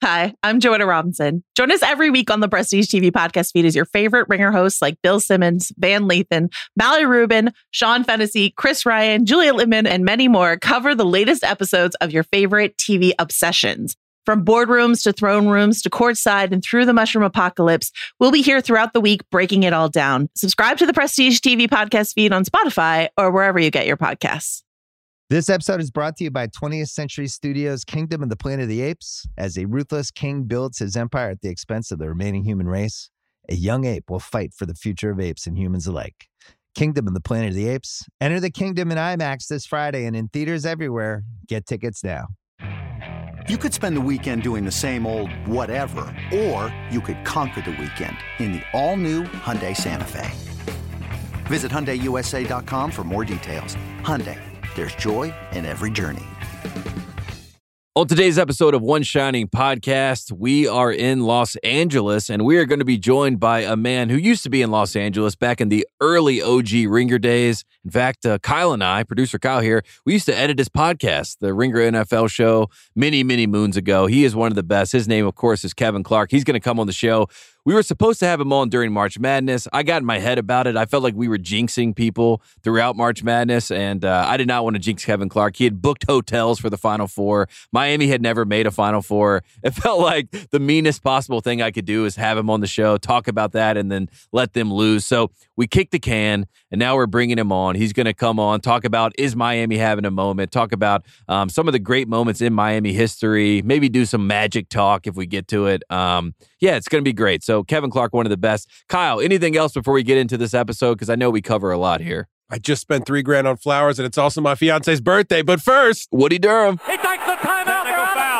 Hi, I'm Joanna Robinson. Join us every week on the Prestige TV podcast feed as your favorite ringer hosts like Bill Simmons, Van Lathan, Mallory Rubin, Sean Fennessy, Chris Ryan, Julia Litman, and many more cover the latest episodes of your favorite TV obsessions. From boardrooms to throne rooms to courtside and through the mushroom apocalypse, we'll be here throughout the week breaking it all down. Subscribe to the Prestige TV podcast feed on Spotify or wherever you get your podcasts. This episode is brought to you by 20th Century Studios' Kingdom of the Planet of the Apes. As a ruthless king builds his empire at the expense of the remaining human race, a young ape will fight for the future of apes and humans alike. Kingdom of the Planet of the Apes. Enter the kingdom in IMAX this Friday and in theaters everywhere. Get tickets now. You could spend the weekend doing the same old whatever, or you could conquer the weekend in the all-new Hyundai Santa Fe. Visit HyundaiUSA.com for more details. Hyundai. There's joy in every journey. On today's episode of One Shining Podcast, we are in Los Angeles and we are going to be joined by a man who used to be in Los Angeles back in the early OG Ringer days. In fact, uh, Kyle and I, producer Kyle here, we used to edit his podcast, the Ringer NFL show, many, many moons ago. He is one of the best. His name, of course, is Kevin Clark. He's going to come on the show. We were supposed to have him on during March Madness. I got in my head about it. I felt like we were jinxing people throughout March Madness, and uh, I did not want to jinx Kevin Clark. He had booked hotels for the Final Four. Miami had never made a Final Four. It felt like the meanest possible thing I could do is have him on the show, talk about that, and then let them lose. So we kicked the can, and now we're bringing him on. He's going to come on, talk about is Miami having a moment, talk about um, some of the great moments in Miami history, maybe do some magic talk if we get to it. Um, yeah, it's going to be great. So Kevin Clark, one of the best. Kyle, anything else before we get into this episode? Because I know we cover a lot here. I just spent three grand on flowers, and it's also my fiance's birthday. But first, Woody Durham. He takes the timeout. Technical foul.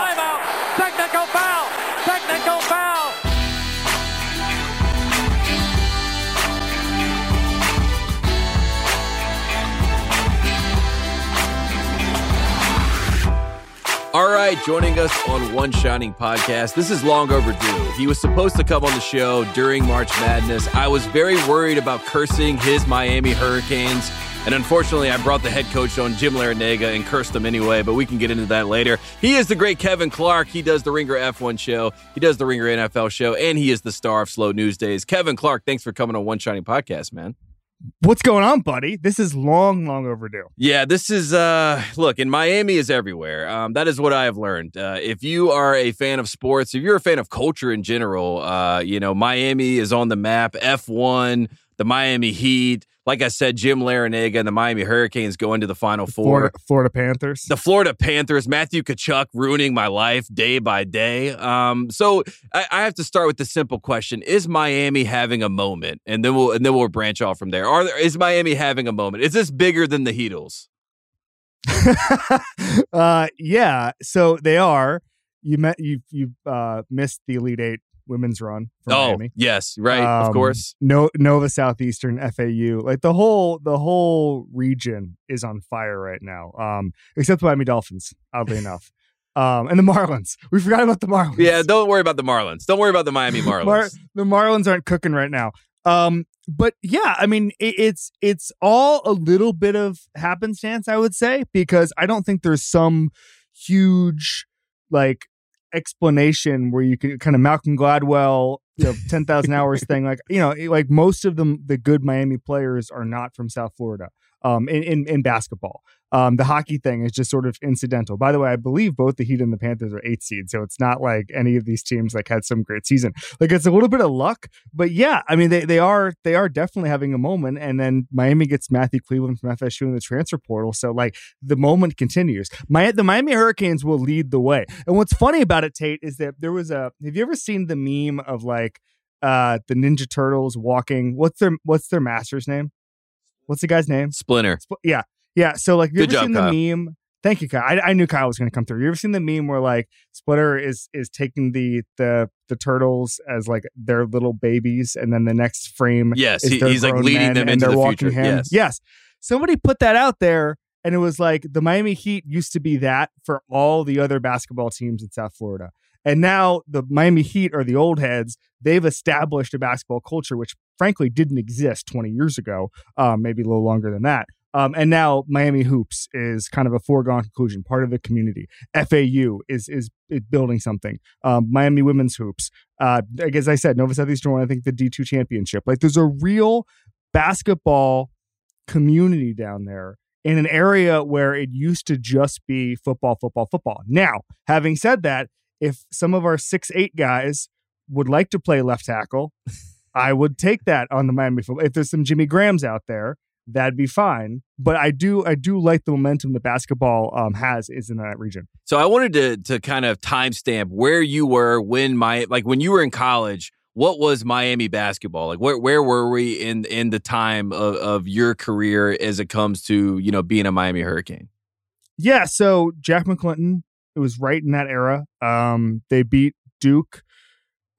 All right, joining us on One Shining Podcast. This is long overdue. He was supposed to come on the show during March Madness. I was very worried about cursing his Miami Hurricanes. And unfortunately, I brought the head coach on, Jim Larrañaga, and cursed them anyway, but we can get into that later. He is the great Kevin Clark. He does the Ringer F1 show, he does the Ringer NFL show, and he is the star of Slow News Days. Kevin Clark, thanks for coming on One Shining Podcast, man. What's going on, buddy? This is long, long overdue. Yeah, this is uh look, in Miami is everywhere. Um, that is what I have learned. Uh, if you are a fan of sports, if you're a fan of culture in general, uh, you know, Miami is on the map. F1, the Miami Heat. Like I said, Jim Larrañaga and the Miami Hurricanes go into the Final Four. Florida, Florida Panthers. The Florida Panthers, Matthew Tkachuk ruining my life day by day. Um, so I, I have to start with the simple question: Is Miami having a moment? And then we'll and then we'll branch off from there. Are there is Miami having a moment? Is this bigger than the Heatles? uh, yeah. So they are. You met. You you uh, missed the Elite Eight women's run from oh, Miami. yes, right, of Um, course. No, Nova Southeastern, FAU, like the whole the whole region is on fire right now. Um, except the Miami Dolphins, oddly enough, um, and the Marlins. We forgot about the Marlins. Yeah, don't worry about the Marlins. Don't worry about the Miami Marlins. Mar- the Marlins aren't cooking right now. Um, but yeah, I mean, it, it's it's all a little bit of happenstance, I would say, because I don't think there's some huge like explanation where you can kind of Malcolm Gladwell, you know, ten thousand hours thing. Like you know, like most of them, the good Miami players are not from South Florida. Um, in, in in basketball, um, the hockey thing is just sort of incidental. By the way, I believe both the Heat and the Panthers are eight seeds, so it's not like any of these teams like had some great season. Like it's a little bit of luck, but yeah, I mean they they are they are definitely having a moment. And then Miami gets Matthew Cleveland from FSU in the transfer portal, so like the moment continues. My the Miami Hurricanes will lead the way. And what's funny about it, Tate, is that there was a. Have you ever seen the meme of like uh the Ninja Turtles walking? What's their What's their master's name? What's the guy's name? Splinter. Sp- yeah, yeah. So like, you Good ever job, seen Kyle. the meme? Thank you, Kyle. I, I knew Kyle was going to come through. You ever seen the meme where like Splinter is is taking the the the turtles as like their little babies, and then the next frame, Yes, is he- their he's like grown leading men, them and into they're the walking future. him. Yes. yes. Somebody put that out there, and it was like the Miami Heat used to be that for all the other basketball teams in South Florida. And now the Miami Heat are the old heads. They've established a basketball culture, which frankly didn't exist 20 years ago, um, maybe a little longer than that. Um, and now Miami Hoops is kind of a foregone conclusion, part of the community. FAU is is, is building something. Um, Miami Women's Hoops. Uh, as I said, Nova Southeastern won, I think, the D2 championship. Like there's a real basketball community down there in an area where it used to just be football, football, football. Now, having said that, if some of our six, eight guys would like to play left tackle, I would take that on the Miami football. If there's some Jimmy Grahams out there, that'd be fine. But I do I do like the momentum that basketball um, has is in that region. So I wanted to to kind of timestamp where you were when my like when you were in college. What was Miami basketball like? Where where were we in in the time of, of your career as it comes to you know being a Miami Hurricane? Yeah, so Jack McClinton, it was right in that era. Um, they beat Duke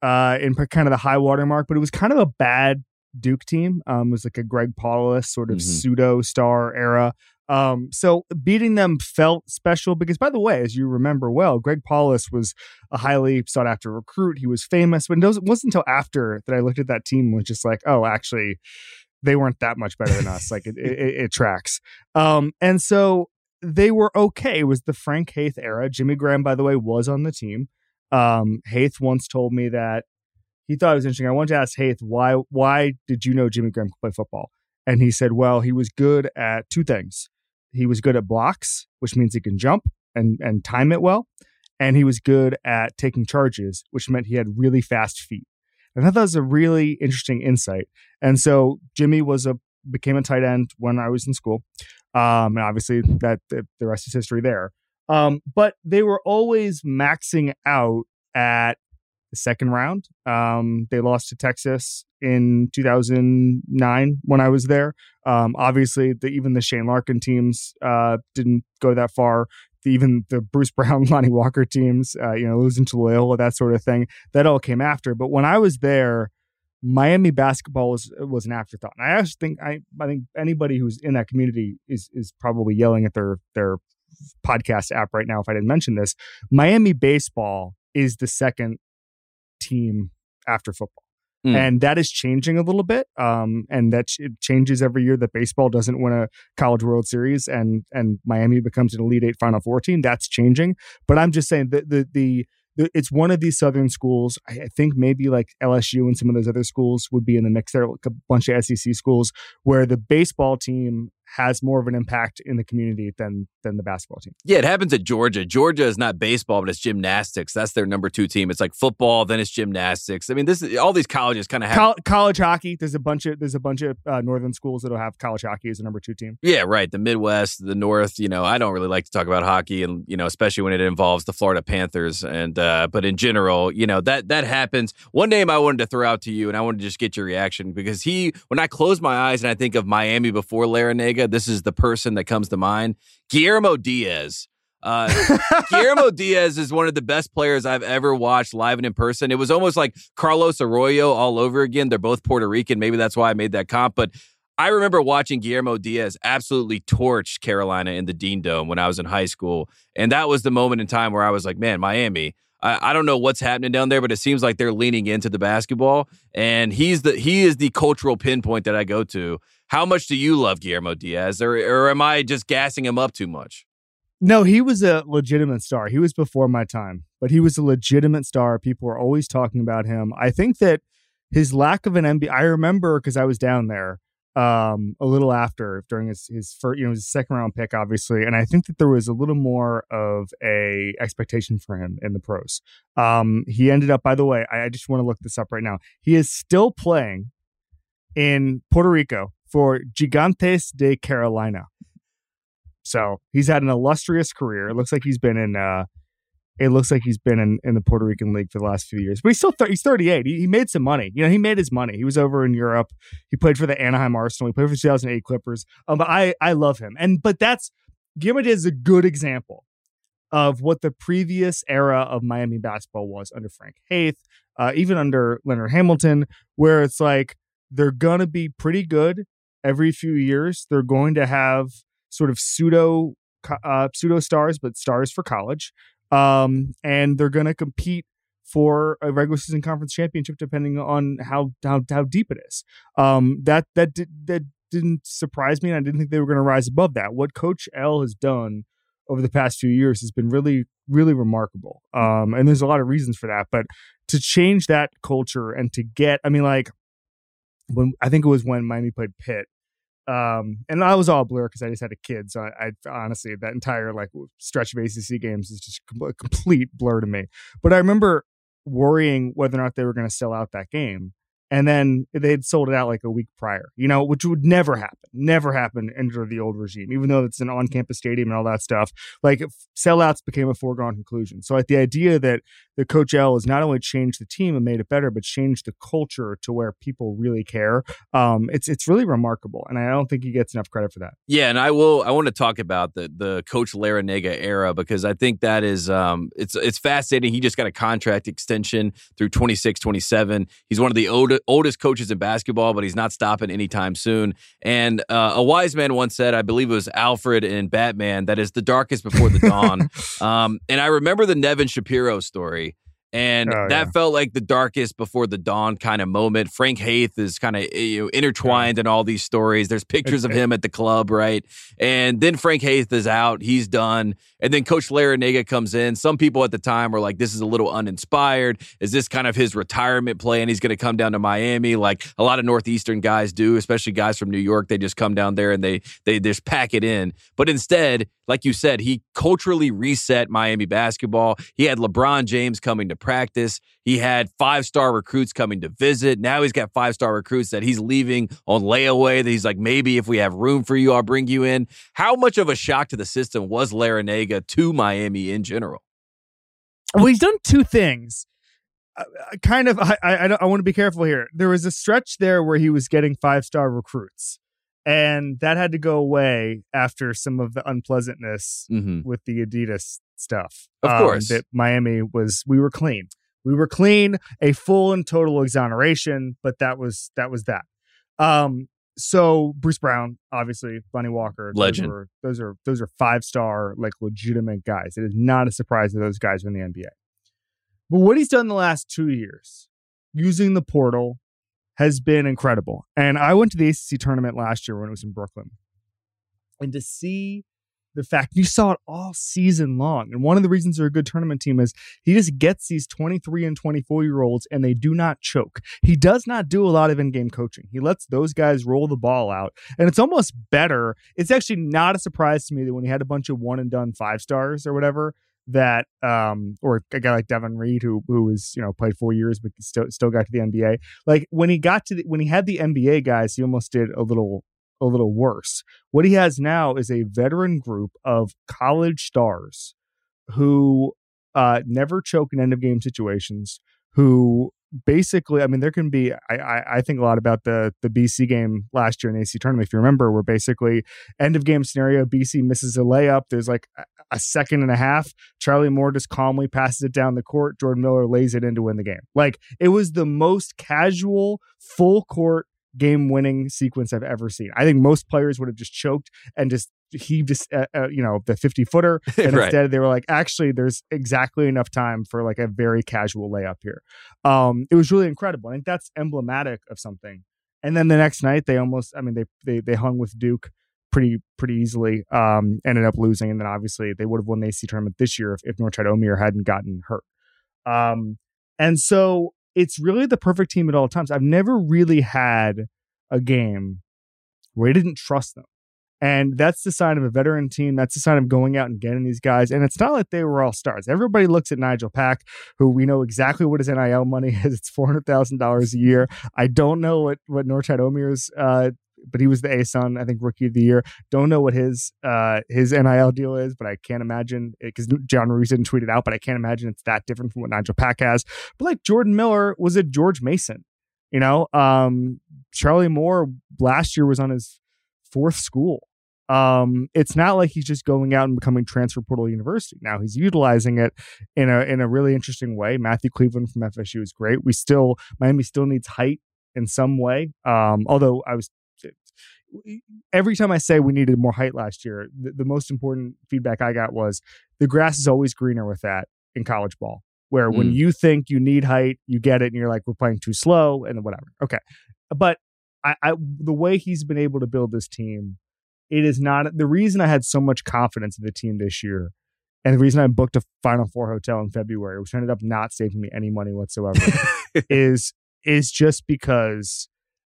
uh, in kind of the high water mark, but it was kind of a bad Duke team. Um, it was like a Greg Paulus sort of Mhm. pseudo star era. Um, so beating them felt special because, by the way, as you remember well, Greg Paulus was a highly sought after recruit. He was famous, but it wasn't until after that I looked at that team and was just like, oh, actually, they weren't that much better than us. Like it, it, it, it tracks. Um, and so they were okay. It was the Frank Haith era. Jimmy Graham, by the way, was on the team. Um, Haith once told me that he thought it was interesting. I wanted to ask Haith why why did you know Jimmy Graham could play football? And he said, well, he was good at two things. He was good at blocks, which means he can jump and and time it well, and he was good at taking charges, which meant he had really fast feet. And I thought that was a really interesting insight. And so Jimmy was a became a tight end when I was in school, um, and obviously that the, rest is history there. Um, but they were always maxing out at the second round. Um, they lost to Texas in 2009 when I was there. Um, obviously, the, even the Shane Larkin teams uh, didn't go that far. The, even the Bruce Brown, Lonnie Walker teams, uh, you know, losing to Loyola, that sort of thing, that all came after. But when I was there, Miami basketball was was an afterthought. And I actually think I I think anybody who's in that community is is probably yelling at their their podcast app right now if I didn't mention this. Miami baseball is the second team after football. Mm. And that is changing a little bit, um, and that ch- it changes every year. That baseball doesn't win a College World Series, and and Miami becomes an Elite Eight Final Four team. That's changing, but I'm just saying that the the, the it's one of these Southern schools. I, I think maybe like LSU and some of those other schools would be in the mix there. Like a bunch of SEC schools where the baseball team has more of an impact in the community than than the basketball team. Yeah, it happens at Georgia. Georgia is not baseball, but it's gymnastics. That's their number two team. It's like football, then it's gymnastics. I mean, this is all these colleges kind of have. Col- college hockey. There's a bunch of there's a bunch of uh, northern schools that'll have college hockey as a number two team. yeah, right. The Midwest, the North. You know, I don't really like to talk about hockey, and you know, especially when it involves the Florida Panthers. And uh, but in general, you know that that happens. One name I wanted to throw out to you, and I wanted to just get your reaction because he, when I close my eyes and I think of Miami before Larrañaga, this is the person that comes to mind. Guillermo Diaz. Uh, Guillermo Diaz is one of the best players I've ever watched live and in person. It was almost like Carlos Arroyo all over again. They're both Puerto Rican. Maybe that's why I made that comp. But I remember watching Guillermo Diaz absolutely torch Carolina in the Dean Dome when I was in high school. And that was the moment in time where I was like, man, Miami. I, I don't know what's happening down there, but it seems like they're leaning into the basketball. And he's the he is the cultural pinpoint that I go to. How much do you love Guillermo Diaz? Or or am I just gassing him up too much? No, he was a legitimate star. He was before my time, but he was a legitimate star. People were always talking about him. I think that his lack of an NBA. I remember because I was down there um, a little after during his his first, you know, his second round pick, obviously, and I think that there was a little more of a expectation for him in the pros. Um, he ended up, by the way, I, I just want to look this up right now. He is still playing in Puerto Rico for Gigantes de Carolina. So he's had an illustrious career. It looks like he's been in. Uh, it looks like he's been in, in the Puerto Rican league for the last few years, but he's still th- he's 38. He, he made some money. You know, he made his money. He was over in Europe. He played for the Anaheim Arsenal. He played for the 2008 Clippers. Um, but I I love him. And but that's Guillermo is a good example of what the previous era of Miami basketball was under Frank Haith, uh, even under Leonard Hamilton, where it's like they're gonna be pretty good every few years. They're going to have sort of pseudo uh, pseudo stars, but stars for college, um, and they're going to compete for a regular season conference championship, depending on how how, how deep it is. Um, that that di- that didn't surprise me, and I didn't think they were going to rise above that. What Coach L has done over the past few years has been really, really remarkable. Um, and there's a lot of reasons for that, but to change that culture and to get, I mean, like when I think it was when Miami played Pitt. Um, and I was all blur because I just had a kid. So I, I, honestly, that entire like stretch of ACC games is just a complete blur to me. But I remember worrying whether or not they were going to sell out that game and then they'd sold it out like a week prior, you know, which would never happen, never happen under the old regime, even though it's an on campus stadium and all that stuff. Like sellouts became a foregone conclusion. So, like the idea that the Coach L has not only changed the team and made it better, but changed the culture to where people really care, um, it's it's really remarkable. And I don't think he gets enough credit for that. Yeah. And I will, I want to talk about the, the Coach Larrañaga era because I think that is, um, it's, it's fascinating. He just got a contract extension through 26, 27. He's one of the oldest oldest coaches in basketball, but he's not stopping anytime soon. And uh, a wise man once said, I believe it was Alfred in Batman, that is the darkest before the dawn. um, and I remember the Nevin Shapiro story. And oh, that yeah. felt like the darkest before the dawn kind of moment. Frank Haith is kind of eh, you know, intertwined yeah. in all these stories. There's pictures of him at the club, right? And then Frank Haith is out, he's done. And then Coach Larrañaga comes in. Some people at the time were like, this is a little uninspired. Is this kind of his retirement play? And he's going to come down to Miami like a lot of Northeastern guys do, especially guys from New York. They just come down there and they they just pack it in. But instead, like you said, he culturally reset Miami basketball. He had LeBron James coming to practice. He had five star recruits coming to visit. Now he's got five star recruits that he's leaving on layaway. That he's like, maybe if we have room for you, I'll bring you in. How much of a shock to the system was Larrañaga to Miami in general? Well, he's done two things. Uh, uh kind of, I, I, I want to be careful here. There was a stretch there where he was getting five star recruits and that had to go away after some of the unpleasantness mm-hmm. with the Adidas stuff. Of um, course, that Miami was we were clean. We were clean, a full and total exoneration, but that was that was that. Um, so Bruce Brown, obviously, Lonnie Walker, legend. Those are those are, those are five star, like legitimate guys. It is not a surprise that those guys are in the NBA. But what he's done the last two years, using the portal, has been incredible. And I went to the ACC tournament last year when it was in Brooklyn. And to see the fact you saw it all season long. And one of the reasons they're a good tournament team is he just gets these 23 and 24 year olds and they do not choke. He does not do a lot of in game coaching. He lets those guys roll the ball out. And it's almost better. It's actually not a surprise to me that when he had a bunch of one and done five stars or whatever, that um or a guy like Davon Reed who who was you know played four years but still still got to the NBA like when he got to the, when he had the NBA guys he almost did a little a little worse what he has now is a veteran group of college stars who uh never choke in end of game situations who basically, I mean, there can be. I, I, I think a lot about the the BC game last year in AC tournament. If you remember, where basically end of game scenario, BC misses a layup. There's like a, second and a half. Charlie Moore just calmly passes it down the court. Jordan Miller lays it in to win the game. Like it was the most casual, full court game winning sequence I've ever seen. I think most players would have just choked and just heaved, just uh, uh, you know, the 50 footer. And right. instead they were like, actually, there's exactly enough time for like a very casual layup here. Um, it was really incredible. I think that's emblematic of something. And then the next night they almost, I mean, they, they, they hung with Duke pretty, pretty easily, um, ended up losing. And then obviously they would have won the AC tournament this year if, if Norchad Omier hadn't gotten hurt. Um, and so it's really the perfect team at all times. I've never really had a game where I didn't trust them. And that's the sign of a veteran team. That's the sign of going out and getting these guys. And it's not like they were all stars. Everybody looks at Nigel Pack, who we know exactly what his NIL money is. It's four hundred thousand dollars a year. I don't know what what Norchad Omier's uh, but he was the ASUN, I think, rookie of the year. Don't know what his uh, his NIL deal is, but I can't imagine it because John Reese didn't tweet it out, but I can't imagine it's that different from what Nigel Pack has. But like Jordan Miller was a George Mason, you know. Um, Charlie Moore last year was on his fourth school. Um, it's not like he's just going out and becoming transfer portal university. Now he's utilizing it in a in a really interesting way. Matthew Cleveland from FSU is great. We still Miami still needs height in some way. Um, although I was every time I say we needed more height last year, the, the, most important feedback I got was the grass is always greener with that in college ball. Where mm. when you think you need height, you get it, and you're like, we're playing too slow, and whatever. Okay, but I, I the way he's been able to build this team, it is not the reason I had so much confidence in the team this year. And the reason I booked a Final Four hotel in February, which ended up not saving me any money whatsoever, is is just because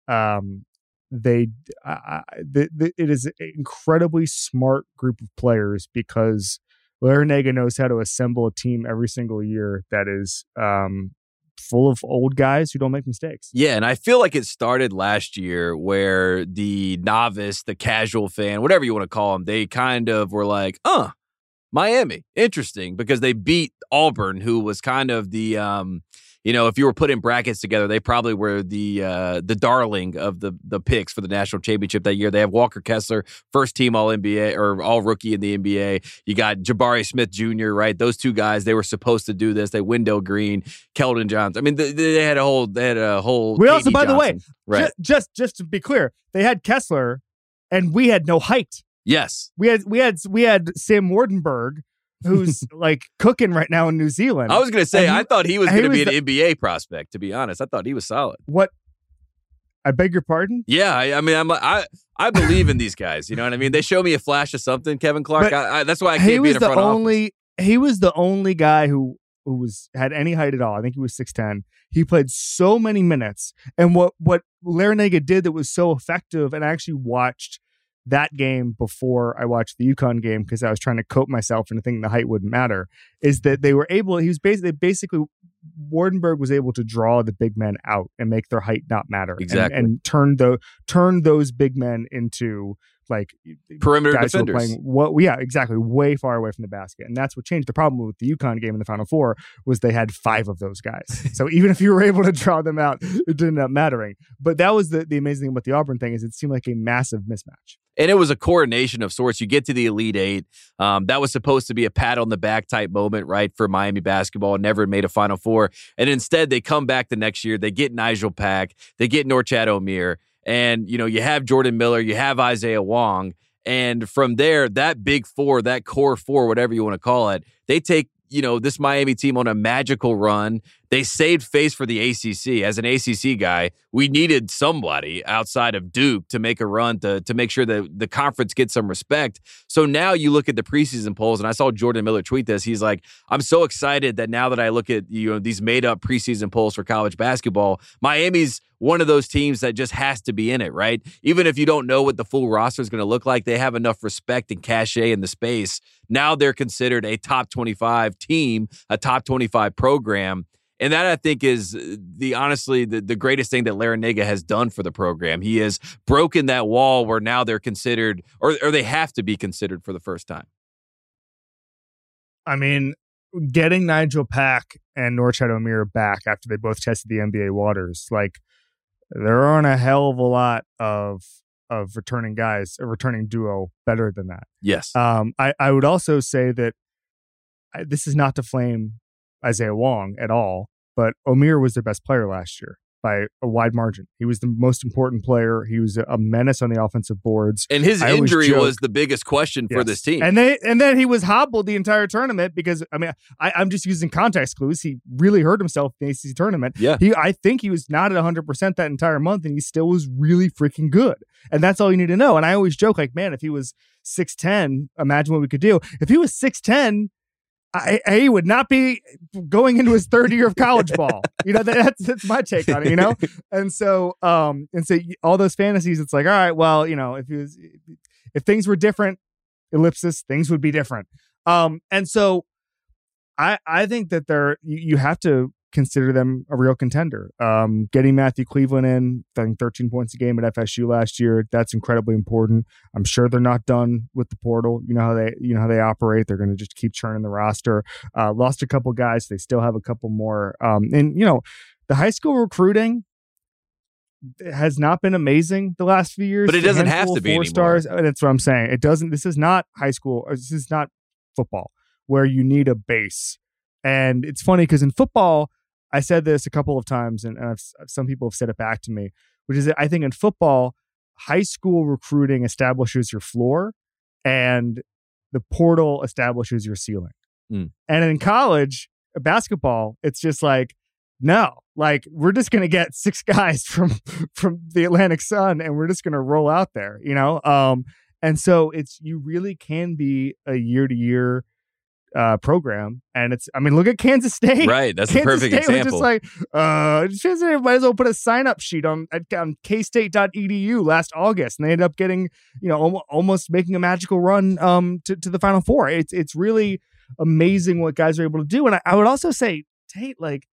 um, they I, the, the, it is an incredibly smart group of players because Larrañaga knows how to assemble a team every single year that is um, full of old guys who don't make mistakes. Yeah, and I feel like it started last year where the novice, the casual fan, whatever you want to call them, they kind of were like, "Uh, Miami, interesting," because they beat Auburn, who was kind of the um, you know, if you were putting brackets together, they probably were the uh, the darling of the the picks for the national championship that year. They have Walker Kessler, first team All NBA or All Rookie in the NBA. You got Jabari Smith Jr. Right, those two guys they were supposed to do this. They Wendell Green, Keldon Johnson. I mean, they, they had a whole they had a whole. We also, by Johnson. the way, right, ju- just just to be clear, they had Kessler, and we had no height. Yes, we had we had we had Sam Waardenburg who's like cooking right now in New Zealand. I was going to say, he, I thought he was going to be an the, NBA prospect. To be honest, I thought he was solid. What? I beg your pardon? Yeah, I, I mean, I'm I I believe in these guys. You know what I mean? They show me a flash of something, Kevin Clark. I, I, that's why I can't be in front only, office. He was the only guy who who was had any height at all. I think he was six ten. He played so many minutes, and what what Larrañaga did that was so effective, and I actually watched that game before I watched the UConn game because I was trying to cope myself into thinking the height wouldn't matter. Is that they were able? He was basically basically Waardenburg was able to draw the big men out and make their height not matter. Exactly, and, and turn the turn those big men into like perimeter defenders. Playing, what, yeah, exactly, way far away from the basket, and that's what changed. The problem with the UConn game in the Final Four was they had five of those guys. so even if you were able to draw them out, it didn't end up mattering. But that was the the amazing thing about the Auburn thing is it seemed like a massive mismatch. And it was a coordination of sorts. You get to the Elite Eight. Um, that was supposed to be a pat on the back type moment, right, for Miami basketball. Never made a Final Four. And instead, they come back the next year. They get Nigel Pack. They get Norchad Omier. And, you know, you have Jordan Miller, you have Isaiah Wong. And from there, that big four, that core four, whatever you want to call it, they take, you know, this Miami team on a magical run. They saved face for the ACC. As an ACC guy, we needed somebody outside of Duke to make a run to, to make sure that the conference gets some respect. So now you look at the preseason polls, and I saw Jordan Miller tweet this. He's like, I'm so excited that now that I look at you know these made up preseason polls for college basketball, Miami's one of those teams that just has to be in it, right? Even if you don't know what the full roster is going to look like, they have enough respect and cachet in the space. Now they're considered a top 25 team, a top 25 program. And that I think is the honestly the, the greatest thing that Larrañaga has done for the program. He has broken that wall where now they're considered or, or they have to be considered for the first time. I mean, getting Nigel Pack and Norchad Omier back after they both tested the NBA waters, like there aren't a hell of a lot of of returning guys, a returning duo better than that. Yes. Um, I, I would also say that I, this is not to flame Isaiah Wong at all, but Omier was their best player last year by a wide margin. He was the most important player. He was a menace on the offensive boards. And his I injury was the biggest question yes. for this team. And they and then he was hobbled the entire tournament because I mean I, am just using context clues. He really hurt himself in the ACC tournament. Yeah. He I think he was not at 100 percent that entire month, and he still was really freaking good. And that's all you need to know. And I always joke like, man, if he was 6'10, imagine what we could do. If he was 6'10 I, he would not be going into his third year of college ball. You know, that's that's my take on it. You know, and so um and so all those fantasies, it's like, all right, well, you know, if he was, if things were different, ellipsis, things would be different. Um, and so I I think that there you, you have to consider them a real contender. Um, getting Matthew Cleveland in, I think 13 points a game at FSU last year, that's incredibly important. I'm sure they're not done with the portal. You know how they, you know how they operate. They're going to just keep churning the roster. Uh, lost a couple guys. They still have a couple more. Um, and you know, the high school recruiting has not been amazing the last few years. But it doesn't have to be four stars. That's what I'm saying. It doesn't. This is not high school. This is not football where you need a base. And it's funny because in football, I said this a couple of times, and, and some people have said it back to me, which is that I think in football, high school recruiting establishes your floor, and the portal establishes your ceiling. Mm. And in college basketball, it's just like no, like we're just gonna get six guys from from the Atlantic Sun and we're just gonna roll out there, you know. Um, and so it's you really can be a year to year uh program and it's i mean look at kansas state Right. That's kansas a perfect state example. was just like uh just might as well put a sign up sheet on at on kstate.edu last august and they ended up getting you know almo- almost making a magical run um to, to the final four it's it's really amazing what guys are able to do and i, I would also say tate like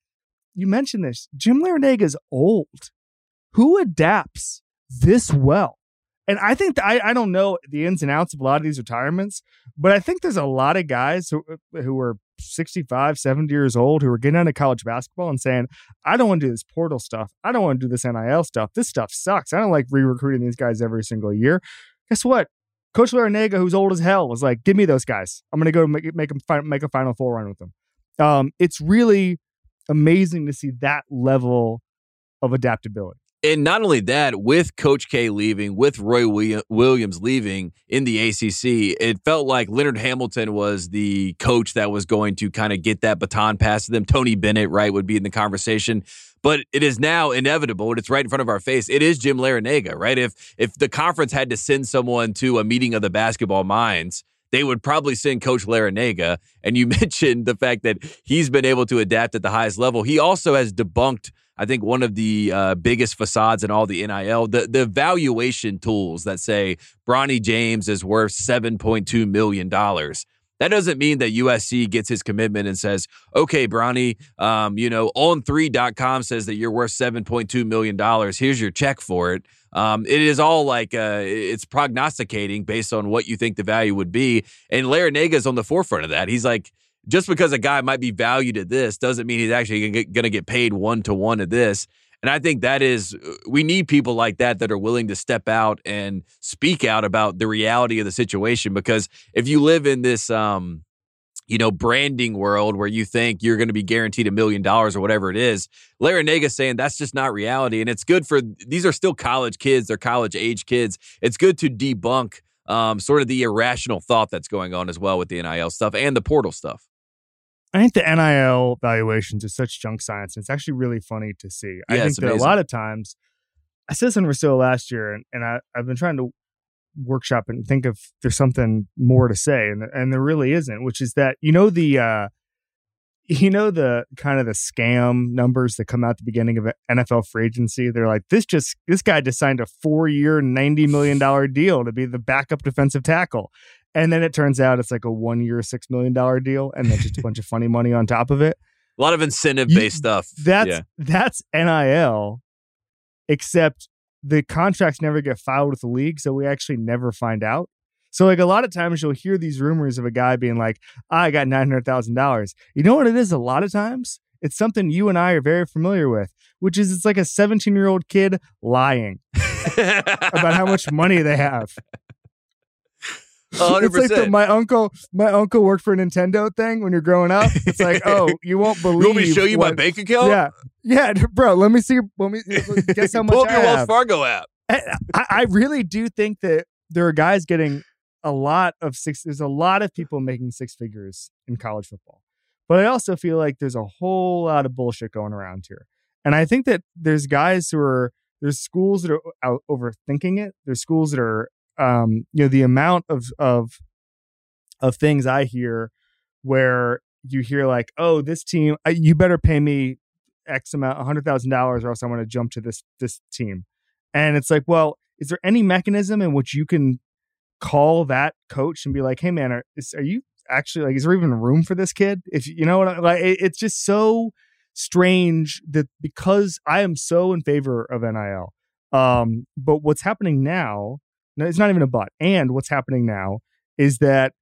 you mentioned this jim Larrañaga's old who adapts this well and I think I, I don't know the ins and outs of a lot of these retirements, but I think there's a lot of guys who who are 65, 70 years old who are getting into college basketball and saying, I don't want to do this portal stuff. I don't want to do this NIL stuff. This stuff sucks. I don't like re-recruiting these guys every single year. Guess what? Coach Larrañaga, who's old as hell, was like, "Give me those guys. I'm going to go make make them fi- make a Final Four run with them." Um, it's really amazing to see that level of adaptability. And not only that, with Coach K leaving, with Roy Williams leaving in the ACC, it felt like Leonard Hamilton was the coach that was going to kind of get that baton passed to them. Tony Bennett, right, would be in the conversation. But it is now inevitable, and it's right in front of our face. It is Jim Larrañaga, right? If if the conference had to send someone to a meeting of the basketball minds, they would probably send Coach Larrañaga. And you mentioned the fact that he's been able to adapt at the highest level. He also has debunked I think one of the uh, biggest facades in all the NIL, the the valuation tools that say Bronny James is worth seven point two million dollars. That doesn't mean that USC gets his commitment and says, okay, Bronny, um, you know, on3.com says that you're worth $7.2 million. Here's your check for it. Um, it is all like uh, it's prognosticating based on what you think the value would be. And Larrañaga is on the forefront of that. He's like, just because a guy might be valued at this doesn't mean he's actually going to get paid one to one at this. And I think that is, we need people like that that are willing to step out and speak out about the reality of the situation. Because if you live in this, um, you know, branding world where you think you're going to be guaranteed a million dollars or whatever it is, Larrañaga saying that's just not reality. And it's good for, these are still college kids, they're college age kids. It's good to debunk um, sort of the irrational thought that's going on as well with the NIL stuff and the portal stuff. I think the NIL valuations are such junk science. And it's actually really funny to see. I think that a lot of times, I said something for last year, and, and I, I've been trying to workshop and think if there's something more to say, and and there really isn't. Which is that you know the uh, you know the kind of the scam numbers that come out at the beginning of NFL free agency. They're like this just this guy just signed a four year, ninety million dollar deal to be the backup defensive tackle. And then it turns out it's like a one year, six million dollar deal, and then just a bunch of funny money on top of it. A lot of incentive based stuff. That's yeah. that's NIL, except the contracts never get filed with the league, so we actually never find out. So like a lot of times you'll hear these rumors of a guy being like, I got nine hundred thousand dollars. You know what it is? A lot of times it's something you and I are very familiar with, which is it's like a 17 year old kid lying about how much money they have. Hundred It's like the, my uncle, my uncle worked for a Nintendo thing when you're growing up. It's like, oh, you won't believe. You want me to show you my bank account? Yeah, yeah, bro. Let me see. Let me guess how much Pull up your Wells. Fargo app. Eh, I, I really do think that there are guys getting a lot of six. There's a lot of people making six figures in college football, but I also feel like there's a whole lot of bullshit going around here, and I think that there's guys who are there's schools that are out overthinking it. There's schools that are um, you know the amount of of of things I hear where you hear like, oh, this team, uh, you better pay me X amount, hundred thousand dollars, or else I'm going to jump to this this team. And it's like, well, is there any mechanism in which you can call that coach and be like, hey, man, are, is, are you actually like, is there even room for this kid? If you know what I like, it, it's just so strange that because I am so in favor of NIL. Um, but what's happening now, no, it's not even a but. And what's happening now is that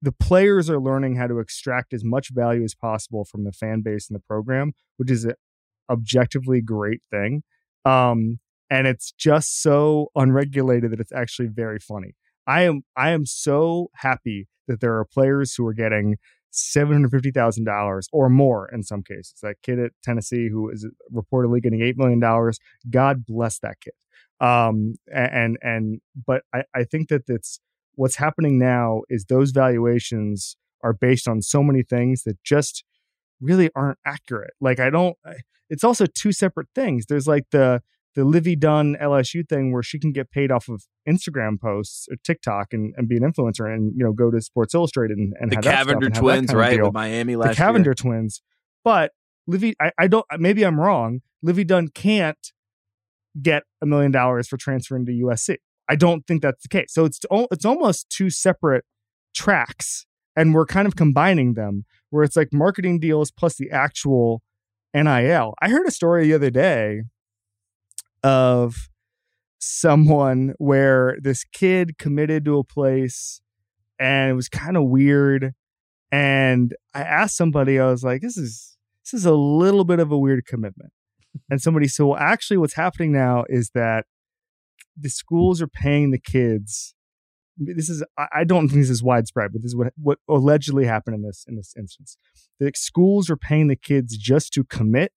the players are learning how to extract as much value as possible from the fan base and the program, which is an objectively great thing. Um, and it's just so unregulated that it's actually very funny. I am I am so happy that there are players who are getting seven hundred fifty thousand dollars or more in some cases. That kid at Tennessee who is reportedly getting eight million dollars. God bless that kid. Um, and and but I, I think that it's what's happening now is those valuations are based on so many things that just really aren't accurate. Like I don't. It's also two separate things. There's like the the Livvy Dunne LSU thing where she can get paid off of Instagram posts or TikTok and, and be an influencer and you know go to Sports Illustrated and, and the Cavinder and have that twins, right? deal With Miami the Cavinder year. twins. But Livvy, I, I don't. Maybe I'm wrong. Livvy Dunne can't get a million dollars for transferring to USC. I don't think that's the case. So it's it's almost two separate tracks, and we're kind of combining them, where it's like marketing deals plus the actual NIL. I heard a story the other day of someone where this kid committed to a place and it was kind of weird and I asked somebody, I was like, this is this is a little bit of a weird commitment. And somebody said, well, actually, what's happening now is that the schools are paying the kids. This is I don't think this is widespread, but this is what what allegedly happened in this in this instance. The schools are paying the kids just to commit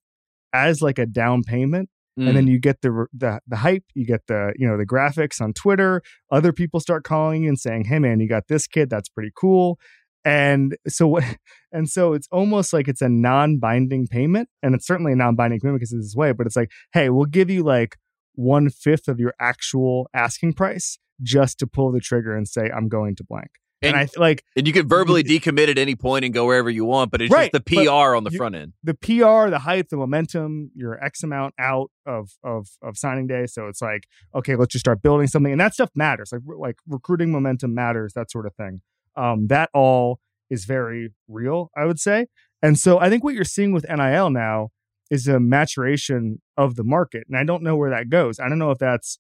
as like a down payment Mm. and then you get the, the the hype you get the you know the graphics on twitter other people start calling you and saying hey man you got this kid that's pretty cool and so what and so it's almost like it's a non-binding payment and it's certainly a non-binding payment because it's this way but it's like hey we'll give you like one fifth of your actual asking price just to pull the trigger and say i'm going to blank and, And- i like and you can verbally decommit at any point and go wherever you want, but it's Right, just the PR on the you- front end. the PR, the hype, the momentum, you're X amount out of of of signing day. So it's like, okay, let's just start building something, and that stuff matters. Like like recruiting momentum matters, that sort of thing. Um, that all is very real, I would say. And so I think what you're seeing with NIL now is a maturation of the market, and I don't know where that goes. I don't know if that's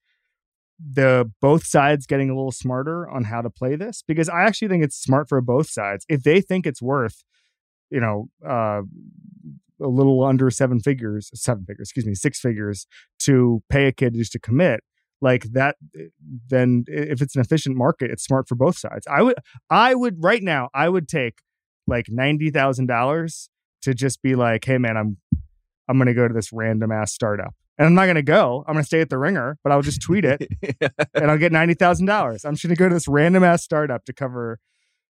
the both sides getting a little smarter on how to play this because I actually think it's smart for both sides. If they think it's worth, you know, uh, a little under seven figures, seven figures, excuse me, six figures to pay a kid just to commit, like that, then if it's an efficient market, it's smart for both sides. I would, I would right now, I would take like ninety thousand dollars to just be like, hey man, I'm, I'm gonna go to this random ass startup. And I'm not going to go. I'm going to stay at the ringer, but I'll just tweet it and I'll get ninety thousand dollars. I'm just going to go to this random ass startup to cover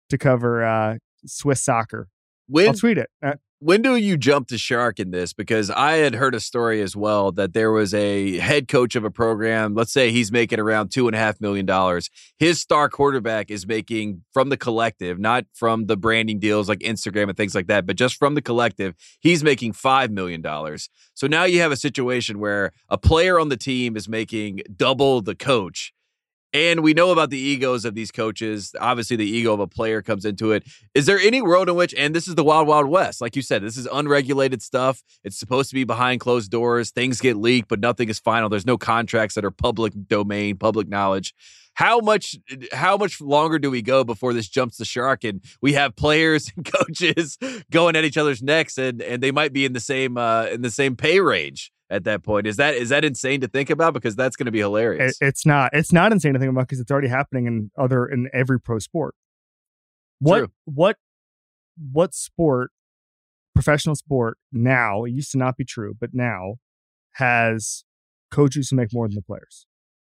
to cover uh, Swiss soccer. When I'll tweet it. Uh, when do you jump the shark in this? Because I had heard a story as well that there was a head coach of a program. Let's say he's making around two and a half million dollars. His star quarterback is making from the collective, not from the branding deals like Instagram and things like that, but just from the collective, he's making five million dollars. So now you have a situation where a player on the team is making double the coach. And we know about the egos of these coaches. Obviously, the ego of a player comes into it. Is there any world in which, and this is the wild, wild west, like you said, this is unregulated stuff. It's supposed to be behind closed doors. Things get leaked, but nothing is final. There's no contracts that are public domain, public knowledge. How much, how much longer do we go before this jumps the shark and we have players and coaches going at each other's necks, and and they might be in the same uh, in the same pay range at that point? Is that is that insane to think about? Because that's going to be hilarious. it, it's not. It's not insane to think about because it's already happening in other in every pro sport. What True. what what sport, professional sport now? It used to not be true, but now has coaches who make more than the players.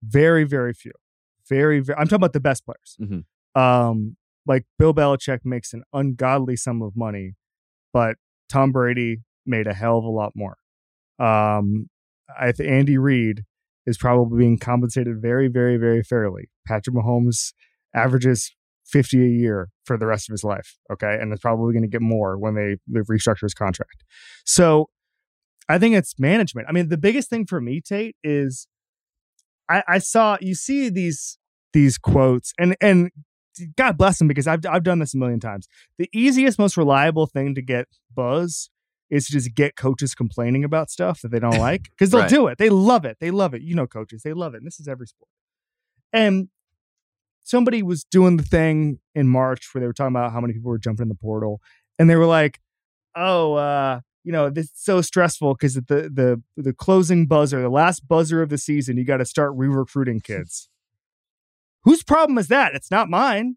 Very very few. Very very. I'm talking about the best players. Mhm. Um, like Bill Belichick makes an ungodly sum of money, but Tom Brady made a hell of a lot more. Um, I think Andy Reid is probably being compensated very, very, very fairly. Patrick Mahomes averages 50 a year for the rest of his life. Okay. And it's probably going to get more when they, they restructure his contract. So I think it's management. I mean, the biggest thing for me, Tate, is I, I saw you see these these quotes and and God bless them because I've I've done this a million times. The easiest, most reliable thing to get buzz is to just get coaches complaining about stuff that they don't like because they'll Right. do it. They love it. They love it. You know, coaches, they love it. And this is every sport. And somebody was doing the thing in March where they were talking about how many people were jumping in the portal, and they were like, "Oh, uh, you know, this is so stressful because the the the closing buzzer, the last buzzer of the season, you got to start re-recruiting kids." Whose problem is that? It's not mine.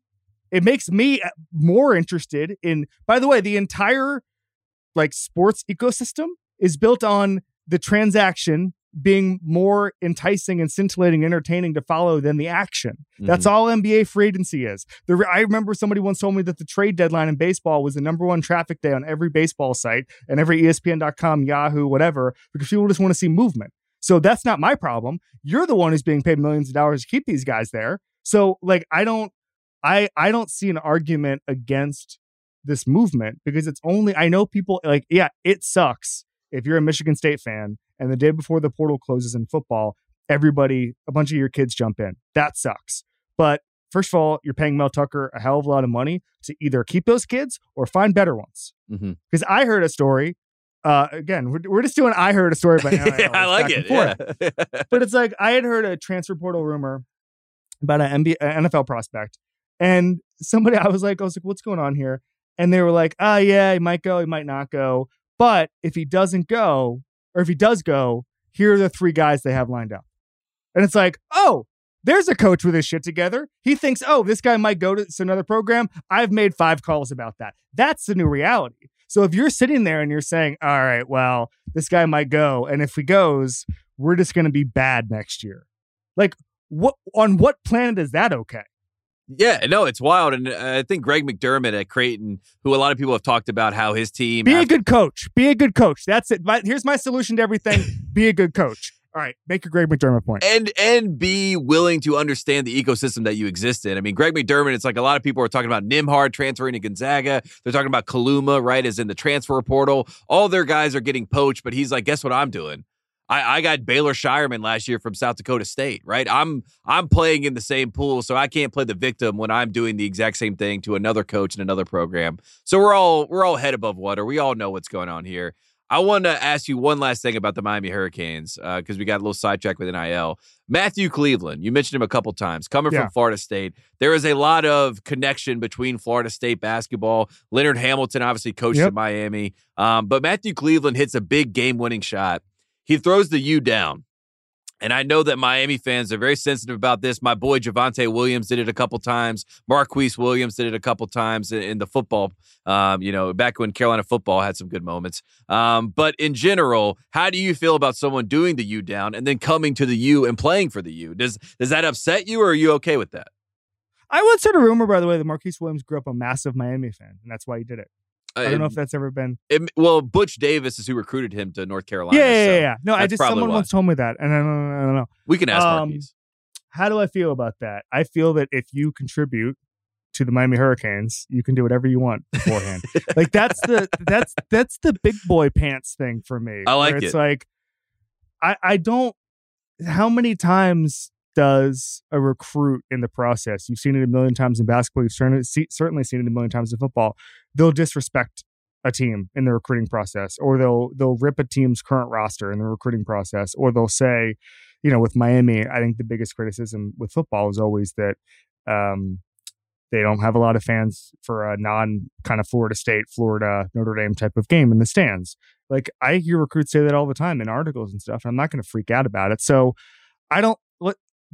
It makes me uh, more interested in. By the way, the entire like sports ecosystem is built on the transaction being more enticing and scintillating, entertaining to follow than the action. That's Mhm. all NBA free agency is. The, I remember somebody once told me that the trade deadline in baseball was the number one traffic day on every baseball site and every ESPN.com, Yahoo, whatever, because people just want to see movement. So that's not my problem. You're the one who's being paid millions of dollars to keep these guys there. So like I don't I I don't see an argument against this movement because it's only I know people like yeah, it sucks if you're a Michigan State fan and the day before the portal closes in football, everybody a bunch of your kids jump in. That sucks. But first of all, you're paying Mel Tucker a hell of a lot of money to either keep those kids or find better ones. Because I heard a story. Uh, again, we're, we're just doing I heard a story, but yeah, I like it. Yeah. but it's like I had heard a transfer portal rumor about an NBA, an NFL prospect, and somebody I was like, I was like, what's going on here? And they were like, ah, yeah, he might go, he might not go, but if he doesn't go, or if he does go, here are the three guys they have lined up, and it's like, oh. There's a coach with his shit together. He thinks, oh, this guy might go to another program. I've made five calls about that. That's the new reality. So if you're sitting there and you're saying, all right, well, this guy might go, and if he goes, we're just going to be bad next year. Like, what on what planet is that okay? Yeah, no, it's wild. And uh, I think Greg McDermott at Creighton, who a lot of people have talked about how his team. Be a good coach. Be a good coach. That's it. My, here's my solution to everything. be a good coach. All right, make your Greg McDermott point. and and be willing to understand the ecosystem that you exist in. I mean, Greg McDermott. It's like a lot of people are talking about Nembhard transferring to Gonzaga. They're talking about Kaluma, right, as in the transfer portal. All their guys are getting poached, but he's like, guess what I'm doing? I, I got Baylor Scheierman last year from South Dakota State, right? I'm I'm playing in the same pool, so I can't play the victim when I'm doing the exact same thing to another coach in another program. So we're all we're all head above water. We all know what's going on here. I want to ask you one last thing about the Miami Hurricanes because we got a little sidetracked with NIL. Matthew Cleveland, you mentioned him a couple times, coming Yeah. from Florida State. There is a lot of connection between Florida State basketball. Leonard Hamilton obviously coached Yep. at Miami, um, but Matthew Cleveland hits a big game-winning shot. He throws the U down. And I know that Miami fans are very sensitive about this. My boy Javonte Williams did it a couple times. Marquise Williams did it a couple times in, the football. Um, you know, back when Carolina football had some good moments. Um, but in general, how do you feel about someone doing the U down and then coming to the U and playing for the U? Does does that upset you, or are you okay with that? I once heard a rumor, by the way, that Marquise Williams grew up a massive Miami fan, and that's why he did it. I don't know if that's ever been. It- well, Butch Davis is who recruited him to North Carolina. Yeah, yeah, so yeah, yeah. No, I just someone why. once told me that, and I don't, I don't know. We can ask Um, Marquise. How do I feel about that? I feel that if you contribute to the Miami Hurricanes, you can do whatever you want beforehand. like that's the that's that's the big boy pants thing for me. I like It's it. like I I don't. How many times does a recruit in the process? You've seen it a million times in basketball. You've certainly see, certainly seen it a million times in football. They'll disrespect a team in the recruiting process, or they'll they'll rip a team's current roster in the recruiting process, or they'll say, you know, with Miami, I think the biggest criticism with football is always that um, they don't have a lot of fans for a non kind of Florida State, Florida, Notre Dame type of game in the stands. Like I hear recruits say that all the time in articles and stuff. And I'm not going to freak out about it. So I don't.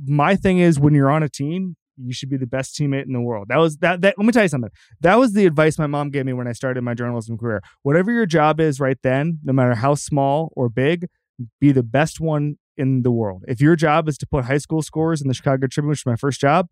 My thing is when you're on a team, you should be the best teammate in the world. That was that. That let me tell you something. That was the advice my mom gave me when I started my journalism career. Whatever your job is right then, no matter how small or big, be the best one in the world. If your job is to put high school scores in the Chicago Tribune, which is my first job,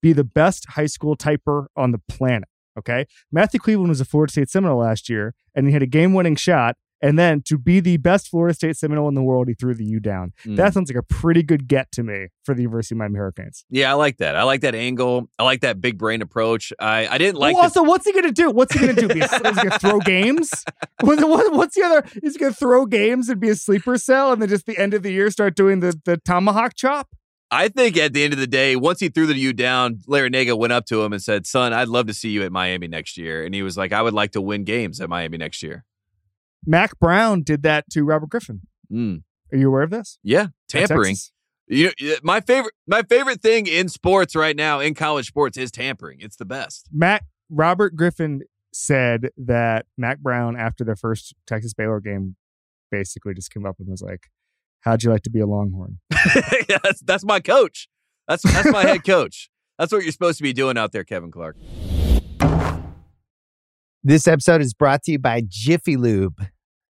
be the best high school typer on the planet. Okay. Matthew Cleveland was a Florida State Seminole last year, and he had a game winning shot. And then to be the best Florida State Seminole in the world, he threw the U down. Mm. That sounds like a pretty good get to me for the University of Miami Hurricanes. Yeah, I like that. I like that angle. I like that big brain approach. I, I didn't like well, also, what's he going to do? What's he going to do? Be a, is he going to throw games? What- what- what's the other? Is he going to throw games and be a sleeper cell and then just the end of the year start doing the, the tomahawk chop? I think at the end of the day, once he threw the U down, Larrañaga went up to him and said, "Son, I'd love to see you at Miami next year." And he was like, "I would like to win games at Miami next year." Mack Brown did that to Robert Griffin. Mm. Are you aware of this? Yeah, tampering. You my favorite, my favorite thing in sports right now, in college sports, is tampering. It's the best. Mac Robert Griffin said that Mack Brown after the first Texas Baylor game basically just came up and was like, "How'd you like to be a Longhorn?" Yeah, that's, that's my coach. That's that's my head coach. That's what you're supposed to be doing out there, Kevin Clark. This episode is brought to you by Jiffy Lube.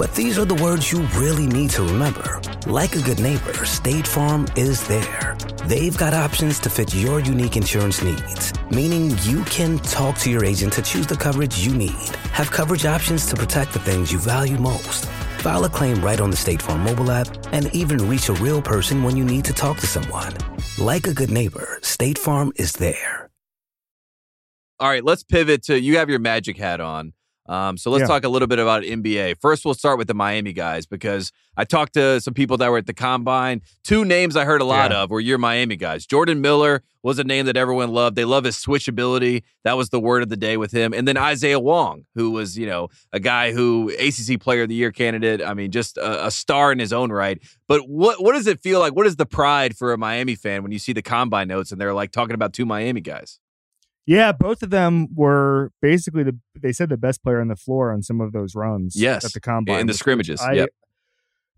but these are the words you really need to remember. Like a good neighbor, State Farm is there. They've got options to fit your unique insurance needs, meaning you can talk to your agent to choose the coverage you need, have coverage options to protect the things you value most. File a claim right on the State Farm mobile app and even reach a real person when you need to talk to someone. Like a good neighbor, State Farm is there. All right, let's pivot to you have your magic hat on. Um, so let's Yeah. talk a little bit about NBA. First, we'll start with the Miami guys because I talked to some people that were at the combine. Two names I heard a lot Yeah. of were your Miami guys. Jordan Miller was a name that everyone loved. They love his switchability. That was the word of the day with him. And then Isaiah Wong, who was, you know, a guy who ACC Player of the Year candidate. I mean, just a, a star in his own right. But what what does it feel like? What is the pride for a Miami fan when you see the combine notes and they're like talking about two Miami guys? Yeah, both of them were basically the they said the best player on the floor on some of those runs. Yes, at the combine in the scrimmages, I- yep.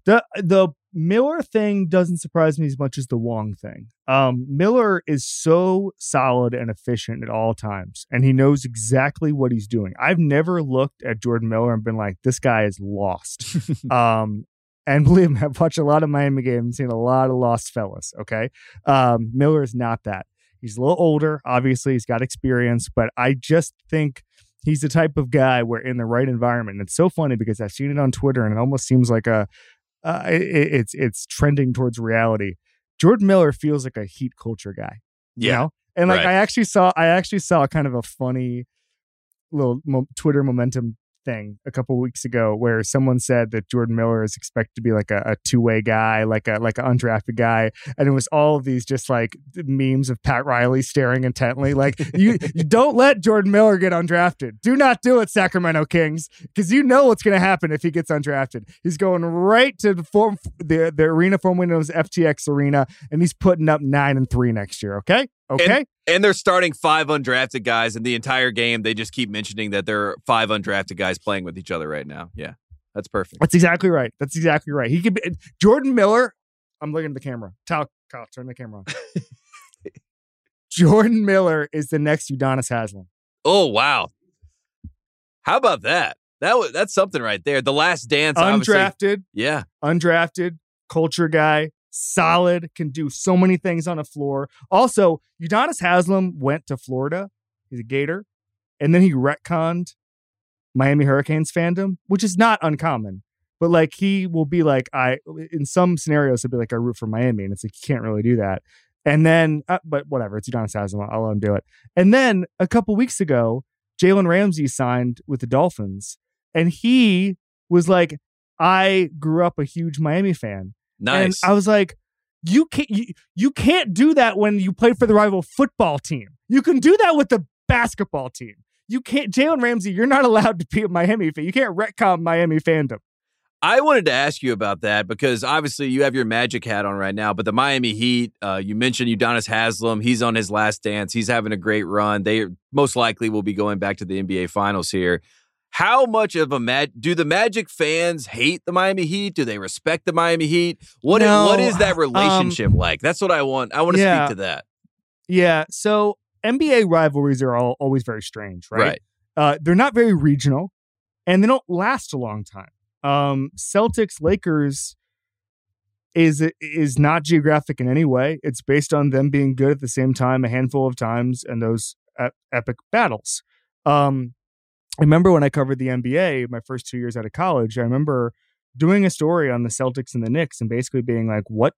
The the Miller thing doesn't surprise me as much as the Wong thing. Um, Miller is so solid and efficient at all times, and he knows exactly what he's doing. I've never looked at Jordan Miller and been like, "This guy is lost." um, and believe me, I've watched a lot of Miami games, and seen a lot of lost fellas. Okay, um, Miller is not that. He's a little older, obviously. He's got experience, but I just think he's the type of guy where in the right environment. And it's so funny because I've seen it on Twitter, and it almost seems like a uh, it, it's it's trending towards reality. Jordan Miller feels like a heat culture guy, you know? And like right. I actually saw, I actually saw kind of a funny little mo- Twitter momentum thing a couple weeks ago where someone said that Jordan Miller is expected to be like a, a two way guy, like a like an undrafted guy, and it was all of these just like memes of Pat Riley staring intently, like you you don't let Jordan Miller get undrafted. Do not do it, Sacramento Kings, because you know what's going to happen if he gets undrafted. He's going right to the form the the arena form Windows FTX arena, and he's putting up nine and three next year. Okay, okay. And they're starting five undrafted guys, and the entire game they just keep mentioning that there are five undrafted guys playing with each other right now. Yeah, that's perfect. That's exactly right. That's exactly right. He could be Jordan Miller. I'm looking at the camera. Kyle, Kyle turn the camera on. Jordan Miller is the next Udonis Haslem. Oh wow, how about that? That was that's something right there. The Last Dance, Undrafted, Yeah, undrafted, culture guy, solid, can do so many things on the floor. Also, Udonis Haslem went to Florida. He's a Gator. And then he retconned Miami Hurricanes fandom, which is not uncommon. But like he will be like, I in some scenarios he'll be like, I root for Miami. And it's like you can't really do that. And then, uh, but whatever, it's Udonis Haslem. I'll let him do it. And then a couple weeks ago, Jalen Ramsey signed with the Dolphins, and he was like, I grew up a huge Miami fan. Nice. And I was like, you can't you, you can't do that when you play for the rival football team. You can do that with the basketball team. You can't Jalen Ramsey, you're not allowed to be a Miami fan. You can't retcon Miami fandom. I wanted to ask you about that because obviously you have your magic hat on right now, but the Miami Heat, uh, you mentioned Udonis Haslem. He's on his last dance. He's having a great run. They most likely will be going back to the NBA Finals here. How much of a mag do the Magic fans hate the Miami Heat? Do they respect the Miami Heat? What is, No, what is that um, relationship like? That's what I want. I want to yeah. speak to that. Yeah. So NBA rivalries are all, always very strange, right? Right. Uh, they're not very regional and they don't last a long time. Um, Celtics Lakers is is not geographic in any way. It's based on them being good at the same time a handful of times and those ep- epic battles. Um, I remember when I covered the NBA my first two years out of college. I remember doing a story on the Celtics and the Knicks and basically being like, "What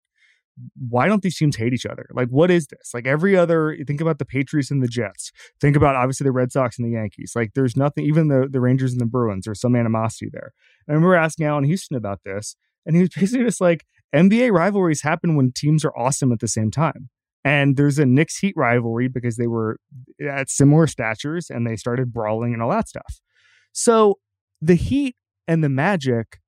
why don't these teams hate each other? Like, what is this? Like every other, think about the Patriots and the Jets. Think about obviously the Red Sox and the Yankees. Like, there's nothing. Even the the Rangers and the Bruins. There's some animosity there. And I remember asking Allan Houston about this, and he was basically just like, NBA rivalries happen when teams are awesome at the same time. And there's a Knicks Heat rivalry because they were at similar statures and they started brawling and all that stuff. So the Heat and the Magic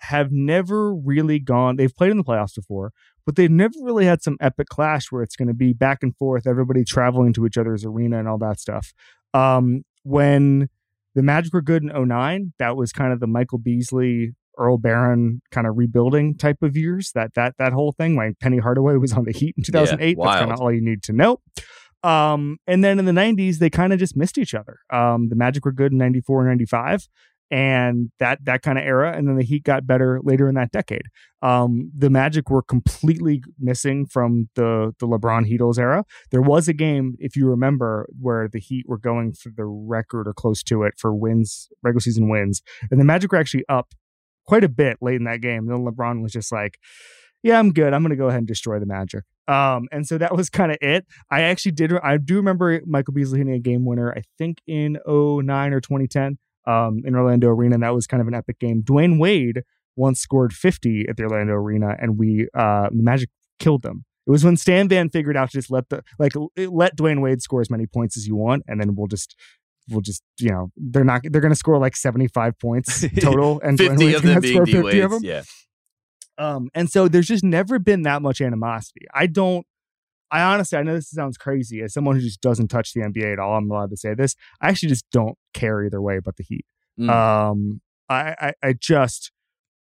have never really gone, they've played in the playoffs before, but they've never really had some epic clash where it's going to be back and forth, everybody traveling to each other's arena and all that stuff. Um, when the Magic were good in 09, that was kind of the Michael Beasley Earl Barron kind of rebuilding type of years. That that that whole thing. When Penny Hardaway was on the Heat in 2008, Yeah, that's kind of all you need to know. Um, and then in the 90s, they kind of just missed each other. Um, the Magic were good in 94 and 95. And that that kind of era, and then the Heat got better later in that decade. Um, the Magic were completely missing from the the LeBron Heatles era. There was a game, if you remember, where the Heat were going for the record or close to it for wins, regular season wins, and the Magic were actually up quite a bit late in that game. Then LeBron was just like, "Yeah, I'm good. I'm going to go ahead and destroy the Magic." Um, and so that was kind of it. I actually did. I do remember Michael Beasley hitting a game winner. I think in 09 or 2010 um, in Orlando Arena. And that was kind of an epic game. Dwyane Wade once scored 50 at the Orlando Arena, and we uh, the Magic killed them. It was when Stan Van figured out to just let the like let Dwyane Wade score as many points as you want, and then we'll just we'll just you know they're not they're going to score like 75 points total, and 50 of them being score D 50 of them. Yeah. Um, and so there's just never been that much animosity. I don't. I honestly, I know this sounds crazy. As someone who just doesn't touch the NBA at all, I'm allowed to say this. I actually just don't care either way about the Heat. Mm. Um, I, I, I just,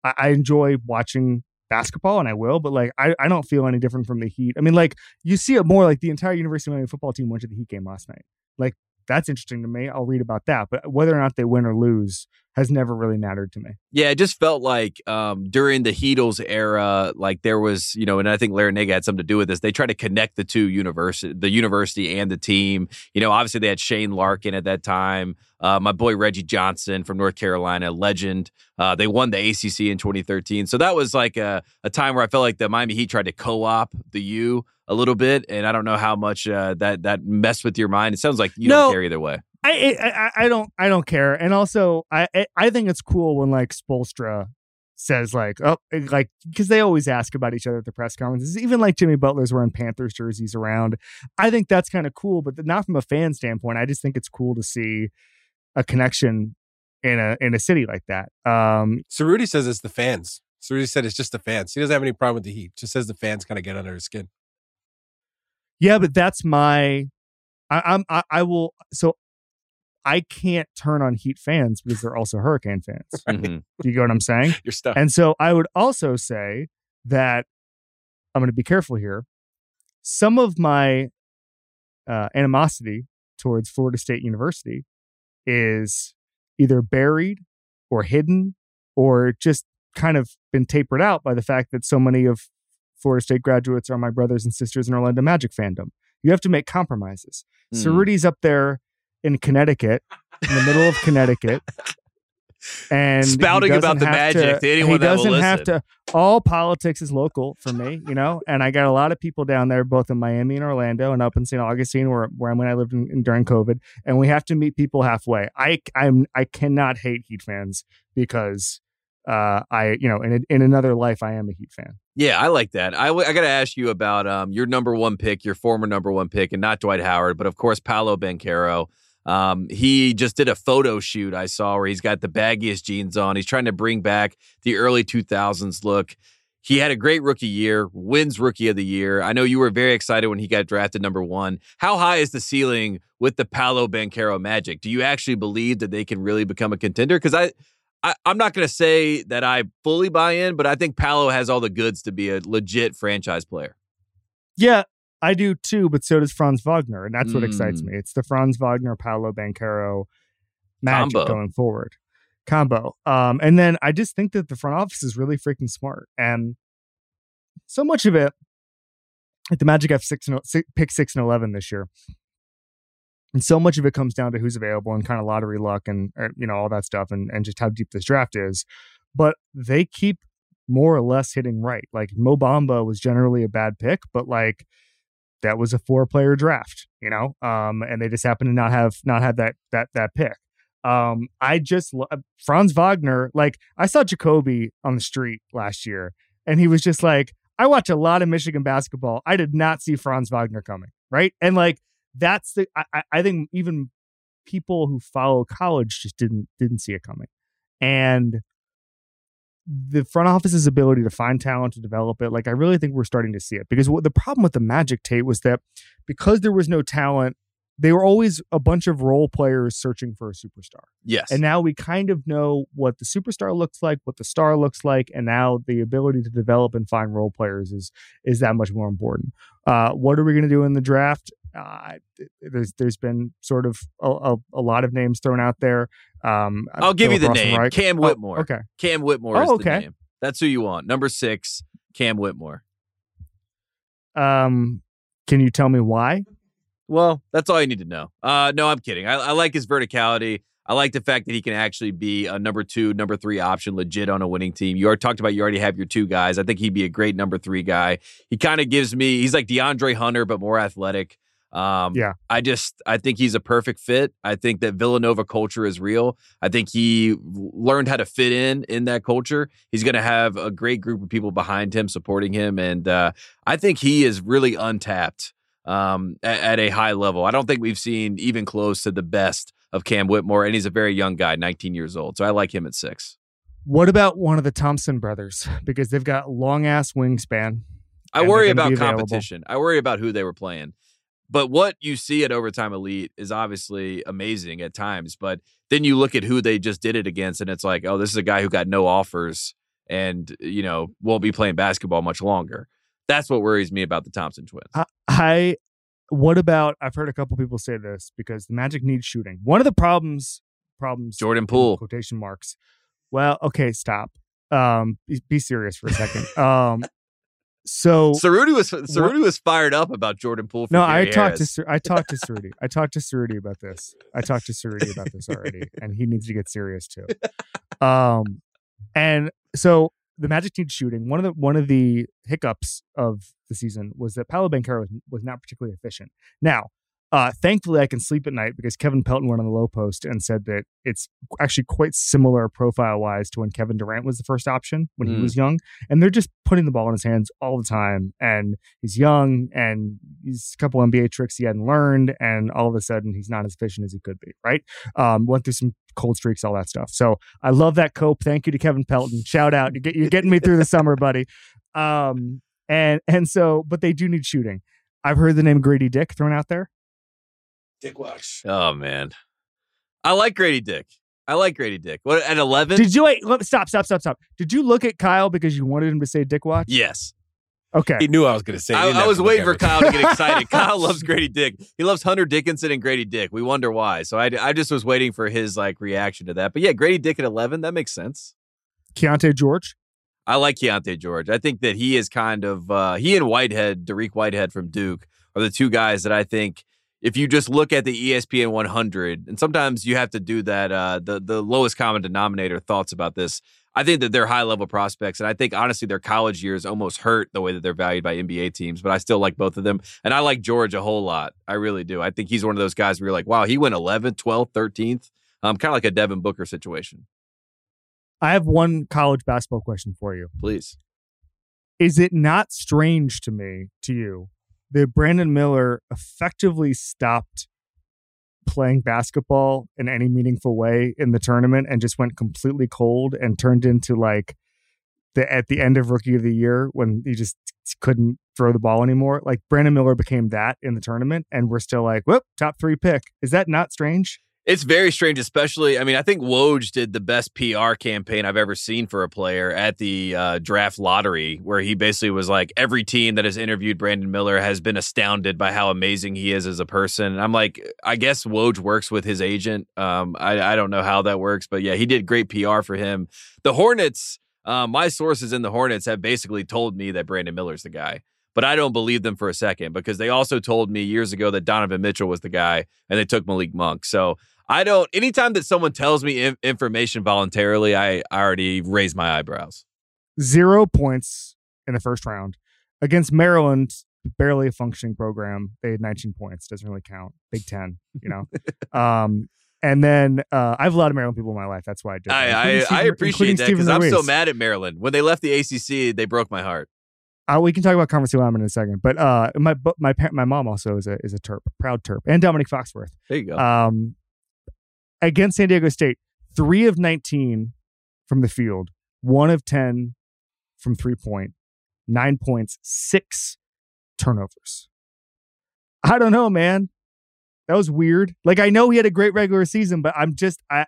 I, I enjoy watching basketball, and I will. But like, I, I don't feel any different from the Heat. I mean, like, you see it more. Like the entire University of Miami football team went to the Heat game last night. Like that's interesting to me. I'll read about that. But whether or not they win or lose has never really mattered to me. Yeah, it just felt like um, during the Heatles era, like there was, you know, and I think Larrañaga had something to do with this. They tried to connect the two university, the university and the team. You know, obviously they had Shane Larkin at that time. Uh, my boy Reggie Johnson from North Carolina, legend. Uh, they won the ACC in 2013, so that was like a, a time where I felt like the Miami Heat tried to co-op the U a little bit, and I don't know how much uh, that that messed with your mind. It sounds like you No. don't care either way. I, I I- don't I don't care, and also I I- think it's cool when like Spoelstra says like oh like because they always ask about each other at the press conferences. Even like Jimmy Butler's wearing Panthers jerseys around. I think that's kind of cool, but not from a fan standpoint. I just think it's cool to see a connection in a in a city like that. Um, Rudy says it's the fans. Rudy said it's just the fans. He doesn't have any problem with the Heat. Just says the fans kind of get under his skin. yeah, but that's my I, I'm I, I will so. I can't turn on Heat fans because they're also Hurricane fans. Mhm. Do you get what I'm saying? You're stuck. And so I would also say that I'm going to be careful here. Some of my uh, animosity towards Florida State University is either buried or hidden or just kind of been tapered out by the fact that so many of Florida State graduates are my brothers and sisters in Orlando Magic fandom. You have to make compromises. Mm. Cerruti's up there in Connecticut, in the middle of Connecticut. And Spouting about the Magic to anyone he that will doesn't have listen. to. All politics is local for me, you know. And I got a lot of people down there, both in Miami and Orlando, and up in St. Augustine, where where I'm when I lived in, in- during COVID. And we have to meet people halfway. I I'm I cannot hate Heat fans because uh I you know in a, in another life I am a Heat fan. Yeah, I like that. I, w- I got to ask you about um, your number one pick, your former number one pick, and not Dwight Howard, but of course, Paolo Banchero. Um, he just did a photo shoot I saw where he's got the baggiest jeans on. He's trying to bring back the early 2000s look. He had a great rookie year, wins rookie of the year. I know you were very excited when he got drafted number one. How high is the ceiling with the Paolo Banchero Magic? Do you actually believe that they can really become a contender? Because I, I, I'm not going to say that I fully buy in, but I think Paolo has all the goods to be a legit franchise player. Yeah, I do too, but so does Franz Wagner, and that's what excites Mm. me. It's the Franz Wagner Paolo Banchero magic Combo. going forward combo. Um, and then I just think that the front office is really freaking smart, and so much of it. Like the Magic have six and six, pick six and eleven this year, and so much of it comes down to who's available and kind of lottery luck and or, you know all that stuff, and and just how deep this draft is. But they keep more or less hitting right. Like Mo Bamba was generally a bad pick, but like that was a four player draft, you know, um, and they just happened to not have not have that that that pick. Um, I just Franz Wagner, like I saw Jacoby on the street last year, and he was just like, I watch a lot of Michigan basketball. I did not see Franz Wagner coming, right? And like that's the I, I think even people who follow college just didn't didn't see it coming, and the front office's ability to find talent to develop it like i really think we're starting to see it. Because what the problem with the magic tate was that because there was no talent they were always a bunch of role players searching for a superstar. Yes. and now we kind of know what the superstar looks like what the star looks like and now the ability to develop and find role players is is that much more important. Uh, what are we going to do in the draft uh, there's there's been sort of a, a, a lot of names thrown out there um, I'll give you the Philip name. Cam Oh, Whitmore. okay Cam Whitmore Oh, is the okay. name. That's who you want. Number six, Cam Whitmore. Um, can you tell me why? Well, that's all you need to know. Uh, no, I'm kidding. I, I like his verticality. I like the fact that he can actually be a number two, number three option, legit on a winning team. You already talked about you already have your two guys. I think he'd be a great number three guy. He kind of gives me. He's like DeAndre Hunter, but more athletic. Um, Yeah. I just I think he's a perfect fit. I think that Villanova culture is real. I think he learned how to fit in in that culture. He's going to have a great group of people behind him supporting him, and uh, I think he is really untapped um, at, at a high level. I don't think we've seen even close to the best of Cam Whitmore, and he's a very young guy, 19 years old. So I like him at six. What about one of the Thompson brothers? Because they've got long ass wingspan. I worry about available. competition. I worry about who they were playing. But what you see at Overtime Elite is obviously amazing at times. But then you look at who they just did it against, and it's like, oh, this is a guy who got no offers and, you know, won't be playing basketball much longer. That's what worries me about the Thompson twins. I, I what about I've heard a couple people say this because the Magic needs shooting. One of the problems problems Jordan Poole. quotation marks. Well, okay, stop. Um be, be serious for a second. um so Cerruti was Cerruti was fired up about Jordan Poole. For no, I talked to Harris. Cer- I talked to Cerruti. I talked to Cerruti about this. I talked to Cerruti about this already, and he needs to get serious too. Um, and so the Magic team shooting. One of the one of the hiccups of the season was that Paolo Banchero was, was not particularly efficient. Now, uh, thankfully, I can sleep at night because Kevin Pelton went on the Lowe Post and said that it's actually quite similar profile wise to when Kevin Durant was the first option when he Mm. was young. And they're just putting the ball in his hands all the time. And he's young and he's a couple NBA tricks he hadn't learned. And all of a sudden, he's not as efficient as he could be, right? Um, went through some cold streaks, all that stuff. So I love that cope. Thank you to Kevin Pelton. Shout out. You're, get, you're getting me through the summer, buddy. Um, and, and so, but they do need shooting. I've heard the name Grady Dick thrown out there. Dick Welch. Oh man, I like Grady Dick. I like Grady Dick. What at eleven? Did you wait? Let, stop, stop, stop, stop. Did you look at Kyle because you wanted him to say Dick Watch? yes. Okay. He knew I was going to say. I, I was waiting for. Kyle to get excited. Kyle loves Grady Dick. He loves Hunter Dickinson and Grady Dick. We wonder why. So I, I just was waiting for his like reaction to that. But yeah, Grady Dick at eleven. That makes sense. Keyonte George. I like Keyonte George. I think that he is kind of uh, he and Whitehead, Dariq Whitehead from Duke, are the two guys that I think if you just look at the ESPN 100, and sometimes you have to do that uh, the the lowest common denominator thoughts about this. I think that they're high level prospects, and I think honestly their college years almost hurt the way that they're valued by NBA teams. But I still like both of them, and I like George a whole lot. I really do. I think he's one of those guys where you're like, wow, he went 11th, 12th, 13th. Um, kind of like a Devin Booker situation. I have one college basketball question for you. Please. Is it not strange to me, to you, that Brandon Miller effectively stopped playing basketball in any meaningful way in the tournament and just went completely cold and turned into like the at the end of rookie of the year when he just couldn't throw the ball anymore. Like Brandon Miller became that in the tournament and we're still like, whoop, top three pick. Is that not strange? It's very strange, especially. I mean, I think Woj did the best PR campaign I've ever seen for a player at the uh, draft lottery, where he basically was like, every team that has interviewed Brandon Miller has been astounded by how amazing he is as a person. And I'm like, I guess Woj works with his agent. Um, I, I don't know how that works, but yeah, he did great PR for him. The Hornets, uh, my sources in the Hornets have basically told me that Brandon Miller's the guy. But I don't believe them for a second because they also told me years ago that Donovan Mitchell was the guy and they took Malik Monk. So I don't. Anytime that someone tells me in- information voluntarily, I, I already raise my eyebrows. zero points in the first round against Maryland. Barely a functioning program. They had 19 points. Doesn't really count. Big Ten, you know. um, and then uh, I've a lot of Maryland people in my life. That's why I did. that, I, including I, I appreciate that Stephen because I'm so mad at Maryland. When they left the ACC, they broke my heart. Uh, we can talk about conference alignment in a second, but uh, my my my mom also is a is a Terp, proud Terp, and Domonique Foxworth. There you go. Um, against San Diego State, three of nineteen from the field, one of ten from three point, nine points, six turnovers. I don't know, man. That was weird. Like I know he had a great regular season, but I'm just I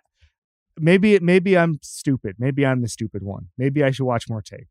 maybe it maybe I'm stupid. Maybe I'm the stupid one. Maybe I should watch more tape.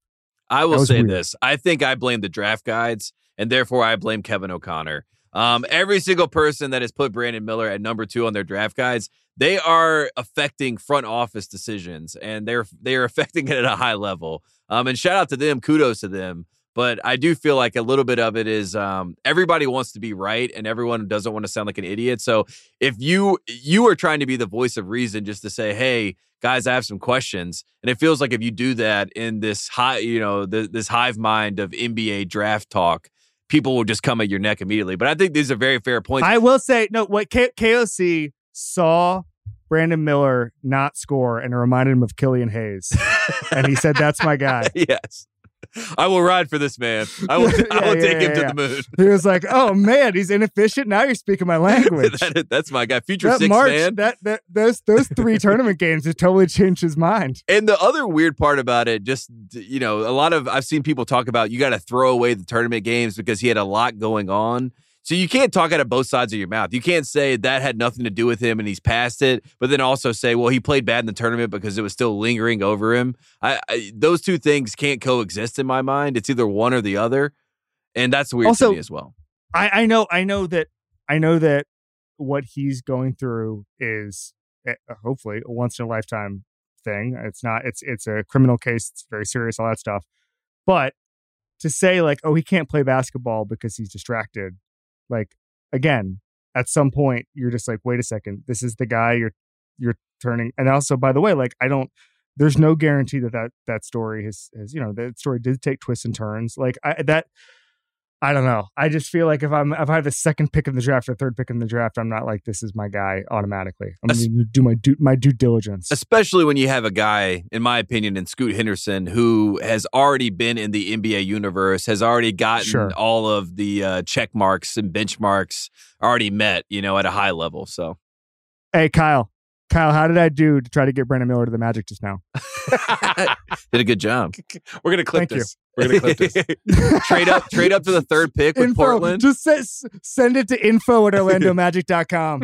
I will say weird. this. I think I blame the draft guides, and therefore I blame Kevin O'Connor. Um, every single person that has put Brandon Miller at number two on their draft guides, they are affecting front office decisions, and they're they are affecting it at a high level. Um, and shout out to them, kudos to them. But I do feel like a little bit of it is um, everybody wants to be right, and everyone doesn't want to sound like an idiot. So if you you are trying to be the voice of reason, just to say, "Hey, guys, I have some questions," and it feels like if you do that in this high, you know, th- this hive mind of NBA draft talk, people will just come at your neck immediately. But I think these are very fair points. I will say no. What K- KOC saw Brandon Miller not score, and it reminded him of Killian Hayes, and he said, "That's my guy." yes. I will ride for this man. I will. I will yeah, take him yeah, to the moon. He was like, "Oh man, he's inefficient. Now you're speaking my language." That- that's my guy. Future that six March, man. that that those those three tournament games just totally changed his mind. And the other weird part about it, just you know, a lot of I've seen people talk about you got to throw away the tournament games because he had a lot going on. So you can't talk out of both sides of your mouth. You can't say that had nothing to do with him and he's past it, but then also say, well, he played bad in the tournament because it was still lingering over him. I, I those two things can't coexist in my mind. It's either one or the other, and that's weird Also- to me as well. I, I know, I know that, I know that what he's going through is eh, hopefully a once in a lifetime thing. It's not. It's it's a criminal case. It's very serious. All that stuff. But to say like, oh, he can't play basketball because he's distracted, like again, at some point you're just like, wait a second, this is the guy you're you're turning. And also, by the way, like I don't. There's no guarantee that that that story has, has you know that story did take twists and turns. Like I that I don't know. I just feel like if I'm if I have the second pick in the draft or third pick in the draft, I'm not like this is my guy automatically. I'm going to do my due my due diligence. Especially when you have a guy, in my opinion, in Scoot Henderson, who has already been in the NBA universe, has already gotten Sure. all of the uh, check marks and benchmarks already met, you know, at a high level. So Hey Kyle, Kyle, how did I do to try to get Brandon Miller to the Magic just now? did a good job. We're gonna clip Thank you. this. We're gonna clip this. trade up, trade up to the third pick with info, Portland. just s- send it to info at orlandomagic.com.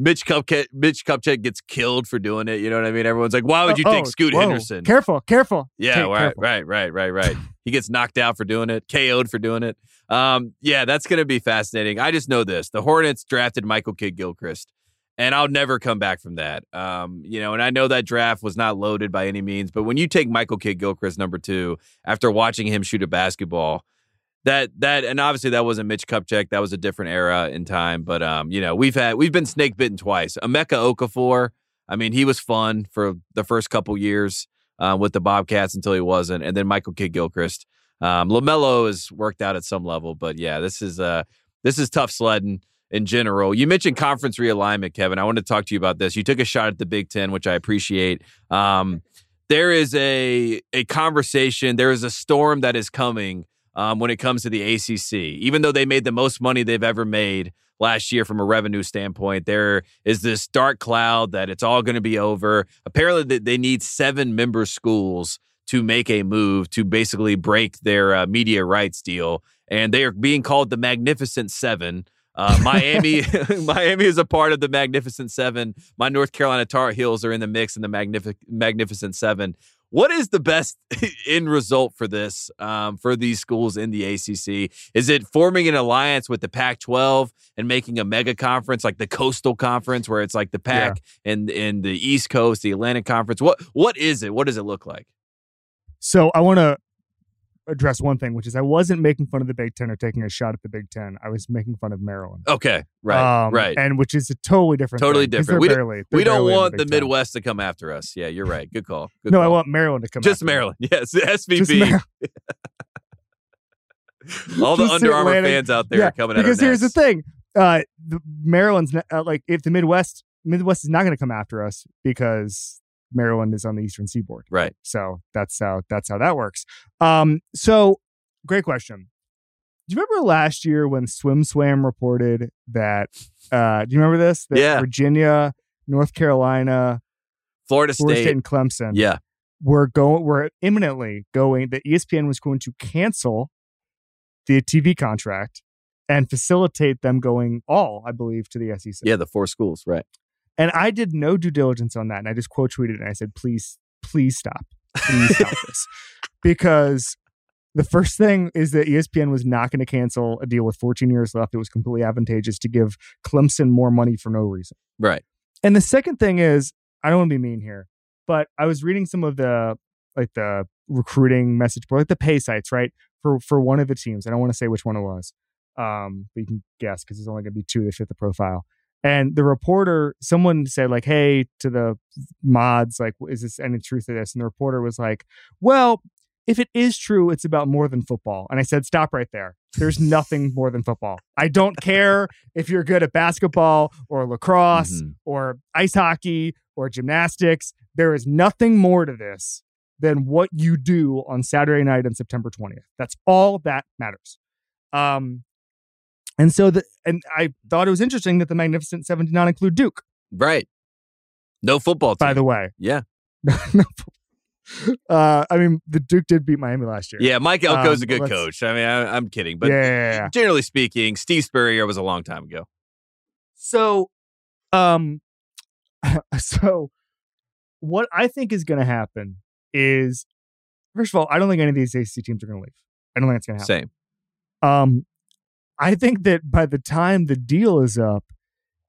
Mitch Kupchak, Mitch Kupchak gets killed for doing it. You know what I mean? Everyone's like, "Why would you Oh, take Scoot whoa. Henderson?" Careful, careful. Yeah, Take- right, careful. right, right, right, right. He gets knocked out for doing it, KO'd for doing it. Um, yeah, that's going to be fascinating. I just know this: the Hornets drafted Michael Kidd Gilchrist, and I'll never come back from that. Um, you know, and I know that draft was not loaded by any means, but when you take Michael Kidd Gilchrist number two after watching him shoot a basketball. That that and obviously that wasn't Mitch Kupchak. That was a different era in time. But um, you know, we've had we've been snake bitten twice. Emeka Okafor. I mean, he was fun for the first couple years uh, with the Bobcats until he wasn't, and then Michael Kidd Gilchrist. Um, Lamelo has worked out at some level, but yeah, this is uh this is tough sledding in general. You mentioned conference realignment, Kevin. I want to talk to you about this. You took a shot at the Big Ten, which I appreciate. Um, there is a a conversation. There is a storm that is coming um, when it comes to the ACC. Even though they made the most money they've ever made last year from a revenue standpoint, there is this dark cloud that it's all going to be over. Apparently, they- need seven member schools to make a move to basically break their uh, media rights deal, and they are being called the Magnificent Seven. Uh, Miami, Miami is a part of the Magnificent Seven. My North Carolina Tar Heels are in the mix in the Magnific- Magnificent Seven. What is the best end result for this um, for these schools in the ACC? Is it forming an alliance with the Pac-12 and making a mega conference like the Coastal Conference, where it's like the Pac and and the East Coast, the Atlantic Conference? What what is it? What does it look like? So I want to address one thing, which is I wasn't making fun of the Big Ten or taking a shot at the Big Ten. I was making fun of Maryland. Okay, right, Um, right. And which is a totally different Totally thing, different. We, barely- we don't want the, Ten. Midwest to come after us. Yeah, you're right. Good call. Good No, I want Maryland to come just after me. Maryland. Yes. Mar- All the Under Armour Atlantic- fans out there yeah, are coming at because here's the thing: uh, the Maryland's not- uh, like if the Midwest Midwest is not going to come after us because Maryland is on the Eastern Seaboard. Right. So that's how that's how that works. Um, so great question. Do you remember last year when Swim Swam reported that? Uh, do you remember this? That Yeah. Virginia, North Carolina, Florida Florida State. State, and Clemson yeah, We're going we're imminently going that ESPN was going to cancel the TV contract and facilitate them going all, I believe, to the SEC. yeah, the four schools. Right. And I did no due diligence on that. And I just quote tweeted and I said, please, please stop. Please stop this. Because the first thing is that ESPN was not going to cancel a deal with 14 years left. It was completely advantageous to give Clemson more money for no reason. Right. And the second thing is, I don't want to be mean here, but I was reading some of the like the recruiting message board, like the pay sites, right? For for one of the teams. I don't want to say which one it was. Um, but you can guess because there's only gonna be two that fit the profile. And the reporter, someone said, like, hey, to the mods, like, is this any truth to this? And the reporter was like, Well, if it is true, it's about more than football. And I said, Stop right there. There's nothing more than football. I don't care if you're good at basketball or lacrosse Mhm. or ice hockey or gymnastics. There is nothing more to this than what you do on Saturday night on September 20th. That's all that matters. Um, and so the and I thought it was interesting that the Magnificent Seven did not include Duke. Right. No football team. By the way, yeah. no, uh, I mean the Duke did beat Miami last year. Yeah, Mike Elko's Um, a good coach. I mean, I, I'm kidding, but yeah, yeah, yeah. generally speaking, Steve Spurrier was a long time ago. So, um, so what I think is going to happen is, first of all, I don't think any of these AC teams are going to leave. I don't think it's going to happen. Same. Um, I think that by the time the deal is up,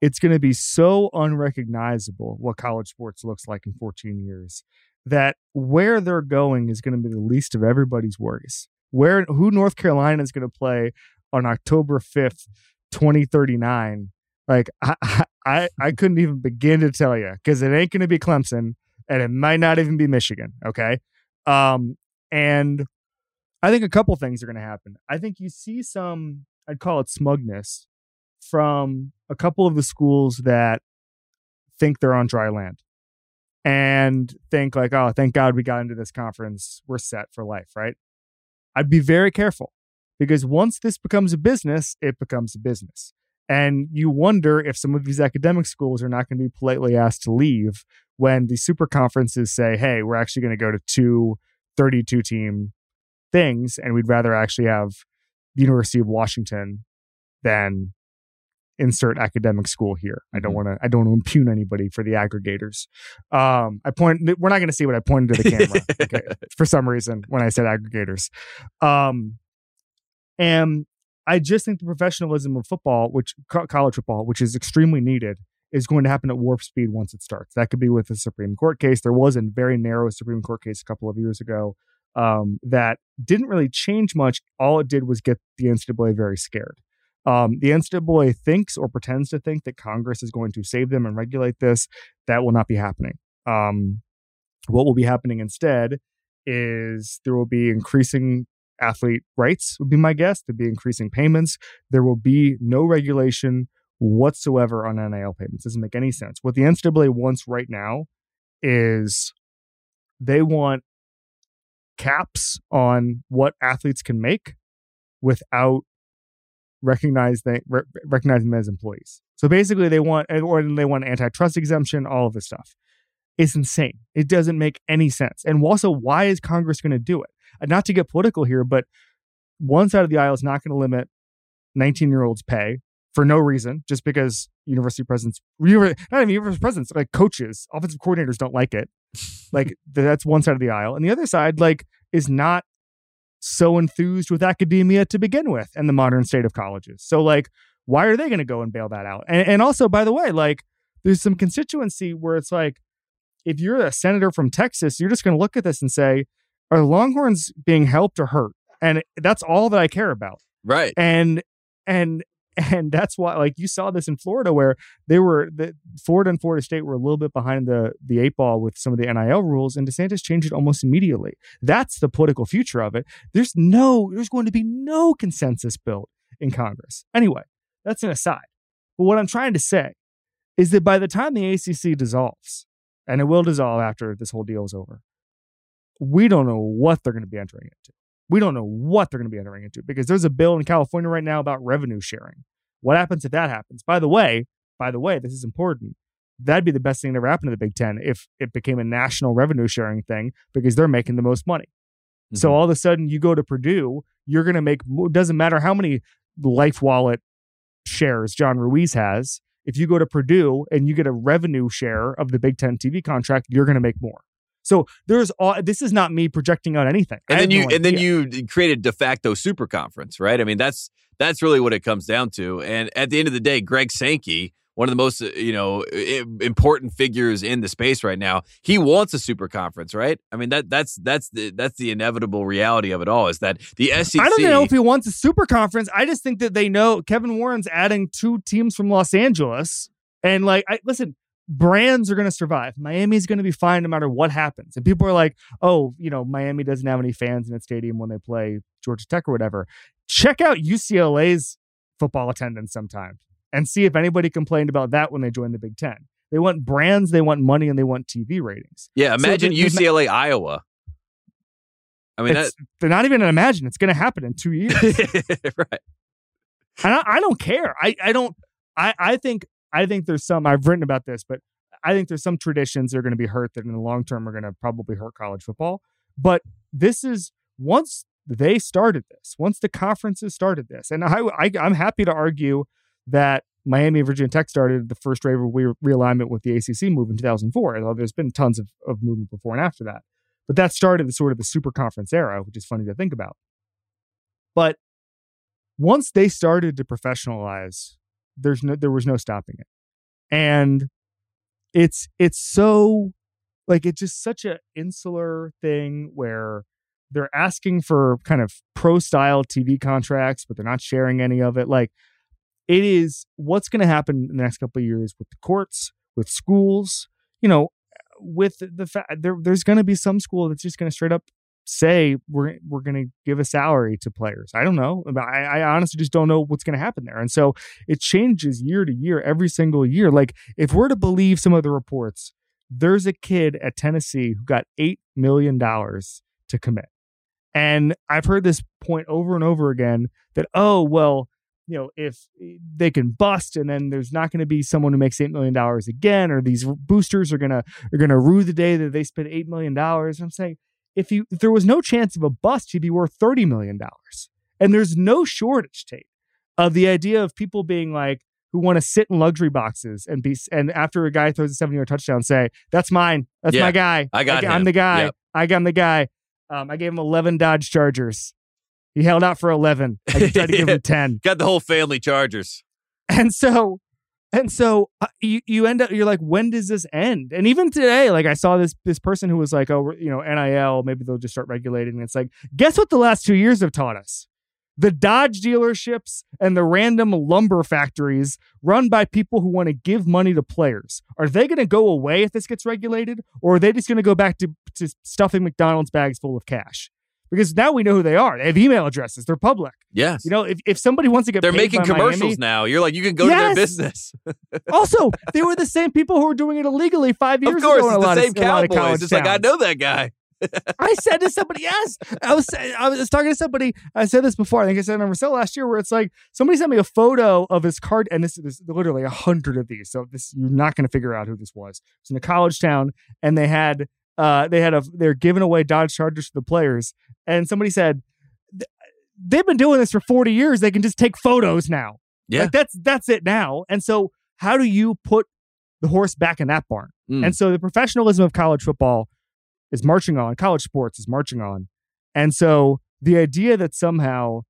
it's going to be so unrecognizable what college sports looks like in 14 years that where they're going is going to be the least of everybody's worries. Where who North Carolina is going to play on October 5th, 2039, like I I- I, couldn't even begin to tell you because it ain't going to be Clemson and it might not even be Michigan. Okay, um, and I think a couple things are going to happen. I think you see some, I'd call it smugness from a couple of the schools that think they're on dry land and think like, oh, thank God we got into this conference. We're set for life, right? I'd be very careful because once this becomes a business, it becomes a business. And you wonder if some of these academic schools are not going to be politely asked to leave when the super conferences say, hey, we're actually going to go to two 32 team things and we'd rather actually have University of Washington than insert academic school here. I don't Mhm. want to I don't want to impugn anybody for the aggregators. Um I point we're not going to see what I pointed to the camera okay, for some reason when I said aggregators. Um and I just think the professionalism of football, which college football, which is extremely needed, is going to happen at warp speed once it starts. That could be with the Supreme Court case. There was a very narrow Supreme Court case a couple of years ago um, that didn't really change much. All it did was get the NCAA very scared. Um, the NCAA thinks or pretends to think that Congress is going to save them and regulate this. That will not be happening. Um, what will be happening instead is there will be increasing athlete rights, would be my guess. There'll be increasing payments. There will be no regulation whatsoever on NIL payments. Doesn't make any sense. What the NCAA wants right now is they want caps on what athletes can make without recognize they re- recognizing them as employees. So basically, they want or they want antitrust exemption, all of this stuff. It's insane. It doesn't make any sense. And also, why is Congress going to do it? Not to get political here, but one side of the aisle is not going to limit 19 year olds' pay for no reason, just because university presidents, not even university presidents, like coaches, offensive coordinators don't like it. Like that's one side of the aisle, and the other side, like, is not so enthused with academia to begin with and the modern state of colleges. So, like, why are they going to go and bail that out? And, and also, by the way, like, there's some constituency where it's like, if you're a senator from Texas, you're just going to look at this and say, are the Longhorns being helped or hurt? and that's all that I care about. Right. And and and that's why like you saw this in Florida where they were the Florida and Florida State were a little bit behind the the eight ball with some of the NIL rules and DeSantis changed it almost immediately. That's the political future of it. There's no there's going to be no consensus built in Congress. Anyway, that's an aside. But what I'm trying to say is that by the time the ACC dissolves, and it will dissolve after this whole deal is over, we don't know what they're going to be entering into. We don't know what they're going to be entering into because there's a bill in California right now about revenue sharing. What happens if that happens? By the way, by the way, this is important. That'd be the best thing that ever happened to the Big Ten if it became a national revenue sharing thing because they're making the most money. So Mhm. all of a sudden, you go to Purdue, you're going to make. Doesn't matter how many Life Wallet shares John Ruiz has. If you go to Purdue and you get a revenue share of the Big Ten TV contract, you're going to make more. So there's all. This is not me projecting out anything. And then you no and then you created de facto super conference, right? I mean, that's that's really what it comes down to. And at the end of the day, Greg Sankey, one of the most uh, you know important figures in the space right now, he wants a super conference, right? I mean that that's that's the that's the inevitable reality of it all is that the SEC. I don't know if he wants a super conference. I just think that they know Kevin Warren's adding two teams from Los Angeles. And like, I listen, brands are going to survive. Miami's going to be fine no matter what happens. And people are like, oh, you know, Miami doesn't have any fans in its stadium when they play Georgia Tech or whatever. Check out UCLA's football attendance sometime and see if anybody complained about that when they joined the Big Ten. They want brands, they want money, and they want TV ratings. yeah, imagine the- the- UCLA, Iowa. I mean, It's- they're not even imagine it's going to happen in two years. right? and I, I don't care. I, I don't. I, I think I think there's some. I've written about this, but I think there's some traditions that are going to be hurt that in the long term are going to probably hurt college football. But this is once they started this, once the conferences started this, and I, I I'm happy to argue that Miami and Virginia Tech started the first wave of re- realignment with the ACC move in 2004. Although there's been tons of, of movement before and after that, but that started the sort of the super conference era, which is funny to think about. But once they started to professionalize, there's no there was no stopping it. And it's it's so like it's just such a insular thing where they're asking for kind of pro style TV contracts, but they're not sharing any of it. Like it is what's going to happen in the next couple of years with the courts, with schools, you know, with the fact there, there's going to be some school that's just going to straight up say we're we're going to give a salary to players. I don't know. I, I honestly just don't know what's going to happen there. And so it changes year to year, every single year. Like if we're to believe some of the reports, there's a kid at Tennessee who got eight million dollars to commit. And I've heard this point over and over again that, oh, well, you know, if eh, they can bust and then there's not going to be someone who makes $8 million again, or these boosters are to, are going to rue the day that they spent $8 million. I'm saying if you, if there was no chance of a bust, he'd be worth $30 million. And there's no shortage, Tate, of the idea of people being like, who want to sit in luxury boxes and be, and after a guy throws a 70 yard touchdown, say, that's mine. That's Yeah, my guy. I got I'm him. the guy. Yep. I got him the guy. Um, I gave him 11 Dodge Chargers. He held out for 11. I tried to give him 10. Got the whole family Chargers. And so, and so uh, you, you end up, you're like, when does this end? And even today, like I saw this, this person who was like, oh, you know, NIL, maybe they'll just start regulating. And it's like, guess what the last two years have taught us? The Dodge dealerships and the random lumber factories run by people who want to give money to players. Are they going to go away if this gets regulated? Or are they just going to go back to, to stuffing McDonald's bags full of cash? Because now we know who they are. They have email addresses. They're public. Yes. You know, if, if somebody wants to get They're making commercials Miami- now. You're like, you can go to their business. also, they were the same people who were doing it illegally five years of course, ago. in it's a the same of, a lot of Cowboys. college It's like, I know that guy. I said to somebody, yes, I was I was talking to somebody. I said this before. I think I said it on Marcel last year, where it's like somebody sent me a photo of his card, and this is literally a hundred of these. So this you're not going to figure out who this was. It's in a college town, and they had uh they had a they're giving away Dodge Chargers to the players, and somebody said they've been doing this for forty years. They can just take photos now. Yeah. Like that's that's it now. And so how do you put the horse back in that barn? Mm. And so the professionalism of college football is marching on, college sports is marching on. And so the idea that somehow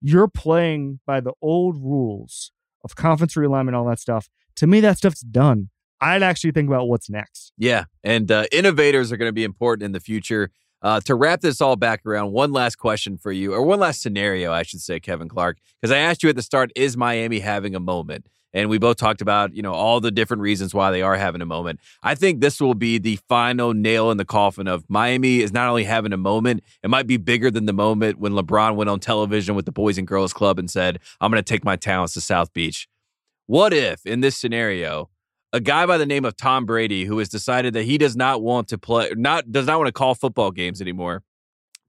you're playing by the old rules of conference realignment, all that stuff, to me, that stuff's done. I'd actually think about what's next. Yeah, and uh, innovators are going to be important in the future. Uh, to wrap this all back around, one last question for you, or one last scenario, I should say, Kevin Clark, because I asked you at the start, is Miami having a moment? And we both talked about, you know, all the different reasons why they are having a moment. I think this will be the final nail in the coffin of Miami is not only having a moment, it might be bigger than the moment when LeBron went on television with the Boys and Girls Club and said, I'm going to take my talents to South Beach. What if, in this scenario, a guy by the name of Tom Brady, who has decided that he does not want to play, not does not want to call football games anymore,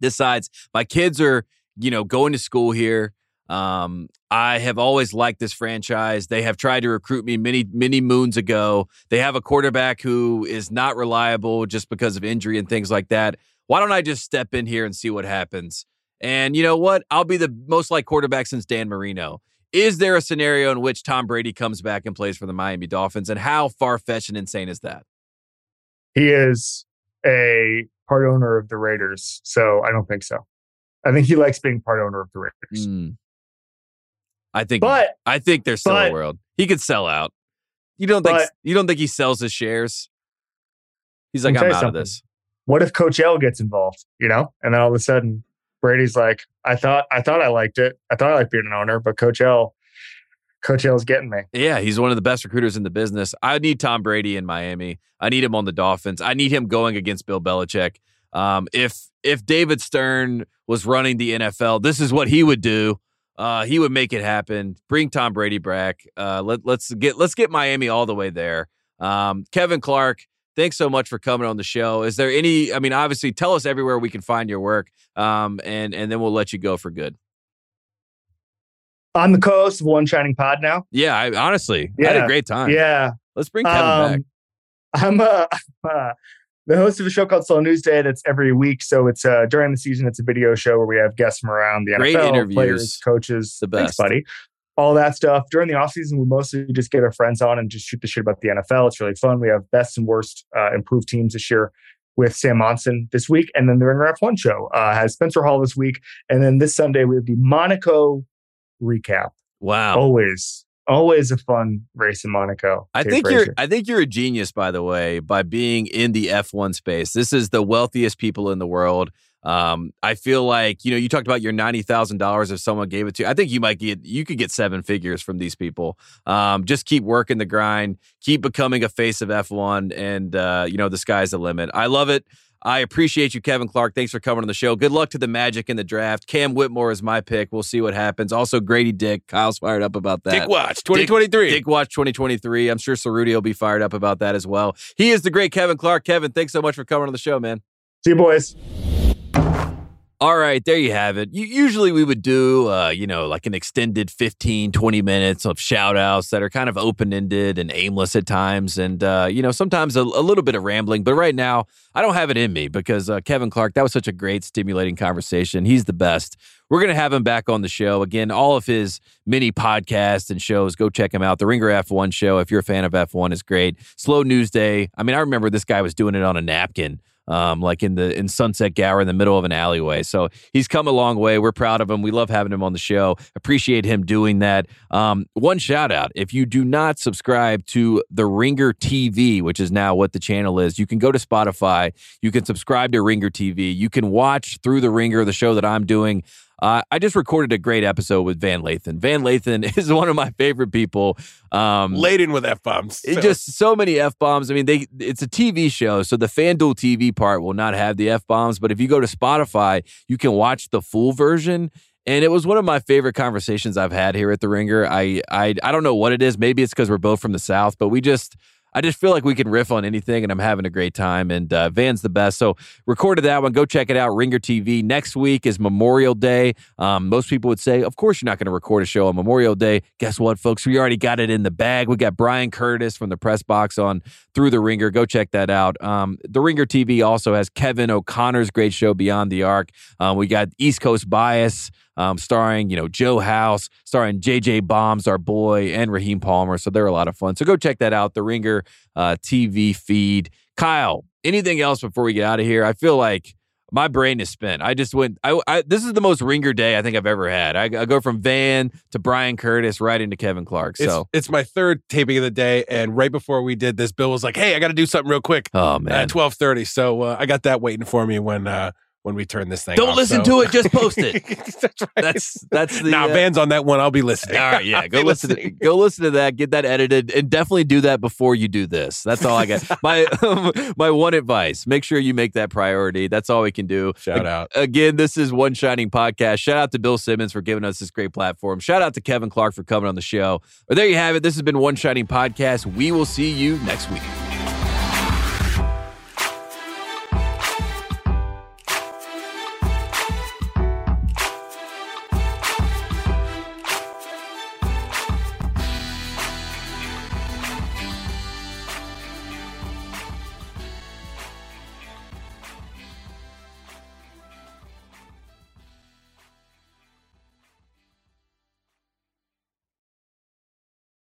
decides my kids are, you know, going to school here. Um, I have always liked this franchise. They have tried to recruit me many, many moons ago. They have a quarterback who is not reliable just because of injury and things like that. Why don't I just step in here and see what happens? And you know what? I'll be the most like quarterback since Dan Marino. Is there a scenario in which Tom Brady comes back and plays for the Miami Dolphins? And how far fetched and insane is that? He is a part owner of the Raiders, so I don't think so. I think he likes being part owner of the Raiders. Mm. I think, But I think there's still a world he could sell out. You don't think But- you don't think he sells his shares? He's like, I'm out you of this. what if Coach L gets involved? You know, and then all of a sudden Brady's like, I thought I thought I liked it. I thought I liked being an owner, but Coach L, Coach L's getting me. Yeah, he's one of the best recruiters in the business. I need Tom Brady in Miami. I need him on the Dolphins. I need him going against Bill Belichick. Um, if if David Stern was running the NFL, this is what he would do. Uh, he would make it happen. Bring Tom Brady back. Uh, let, let's get let's get Miami all the way there. Um, Kevin Clark, thanks so much for coming on the show. Is there any? I mean, obviously, tell us everywhere we can find your work, um, and and then we'll let you go for good. I'm the co-host of One Shining Pod now. Yeah, I honestly, I had a great time. Yeah, let's bring Kevin back. Um, I'm uh, uh, the host of a show called Slow News Day that's every week. So it's uh, during the season, it's a video show where we have guests from around the Great NFL, interviews. players, coaches, The thanks, best. buddy. All that stuff. During the off season, we mostly just get our friends on and just shoot the shit about the NFL. It's really fun. We have best and worst uh, improved teams this year with Sam Monson this week. And then the Ringer F1 show uh, has Spencer Hall this week. And then this Sunday, we have the Monaco recap. Wow. Always, always a fun race in Monaco. I think Frazier. you're I think you're a genius by the way by being in the F1 space. This is the wealthiest people in the world. Um, I feel like, you know, you talked about your $90,000 if someone gave it to you. I think you might get you could get seven figures from these people. Um, just keep working the grind, keep becoming a face of F1 and uh, you know, the sky's the limit. I love it. I appreciate you, Kevin Clark. Thanks for coming on the show. Good luck to the Magic in the draft. Cam Whitmore is my pick. We'll see what happens. Also, Grady Dick. Kyle's fired up about that. Dick Watch 2023. Dick Watch 2023. I'm sure Cerruti will be fired up about that as well. He is the great Kevin Clark. Kevin, thanks so much for coming on the show, man. See you, boys. All right, there you have it. Usually we would do, uh, you know, like an extended 15, 20 minutes of shout outs that are kind of open ended and aimless at times. And, uh, you know, sometimes a, a little bit of rambling. But right now, I don't have it in me because uh, Kevin Clark, that was such a great, stimulating conversation. He's the best. We're going to have him back on the show. Again, all of his mini podcasts and shows, go check him out. The Ringer F1 show, if you're a fan of F1, is great. Slow News Day. I mean, I remember this guy was doing it on a napkin um, like in the in Sunset Gower in the middle of an alleyway. So he's come a long way. We're proud of him. We love having him on the show. Appreciate him doing that. Um, one shout out: if you do not subscribe to the Ringer TV, which is now what the channel is, you can go to Spotify. You can subscribe to Ringer TV. You can watch through the Ringer the show that I'm doing. Uh, I just recorded a great episode with Van Lathan. Van Lathan is one of my favorite people. Um, Laden with F bombs. it just so many f bombs. I mean, they it's a TV show, so the FanDuel TV part will not have the f bombs. But if you go to Spotify, you can watch the full version. And it was one of my favorite conversations I've had here at the Ringer. I I I don't know what it is. Maybe it's because we're both from the South, but we just I just feel like we can riff on anything, and I'm having a great time. And uh, Van's the best. So recorded that one. Go check it out. Ringer TV. Next week is Memorial Day. Um, most people would say, of course, you're not going to record a show on Memorial Day. Guess what, folks? We already got it in the bag. We got Bryan Curtis from the press box on through the Ringer. Go check that out. Um, the Ringer TV also has Kevin O'Connor's great show Beyond the Arc. Um, we got East Coast Bias. Um, starring, you know, Joe House, starring JJ Bombs, our boy, and Raheem Palmer. So they're a lot of fun. So go check that out, the Ringer uh, TV feed. Kyle, anything else before we get out of here? I feel like my brain is spent. I just went. I, I this is the most ringer day I think I've ever had. I, I go from Van to Bryan Curtis right into Kevin Clark. So It's, it's my third taping of the day, and right before we did this, Bill was like, "Hey, I got to do something real quick oh man, at twelve thirty. So uh, I got that waiting for me when uh, when we turn this thing. don't off, listen so- to it. Just post it. that's right. That's that's the nah, uh, Van's on that one. I'll be listening. All right, yeah, go listen. To, go listen to that. Get that edited, and definitely do that before you do this. That's all I got. my my one advice: make sure you make that priority. That's all we can do. Shout out. Again, this is One Shining Podcast. Shout out to Bill Simmons for giving us this great platform. Shout out to Kevin Clark for coming on the show. But there you have it. This has been One Shining Podcast. We will see you next week.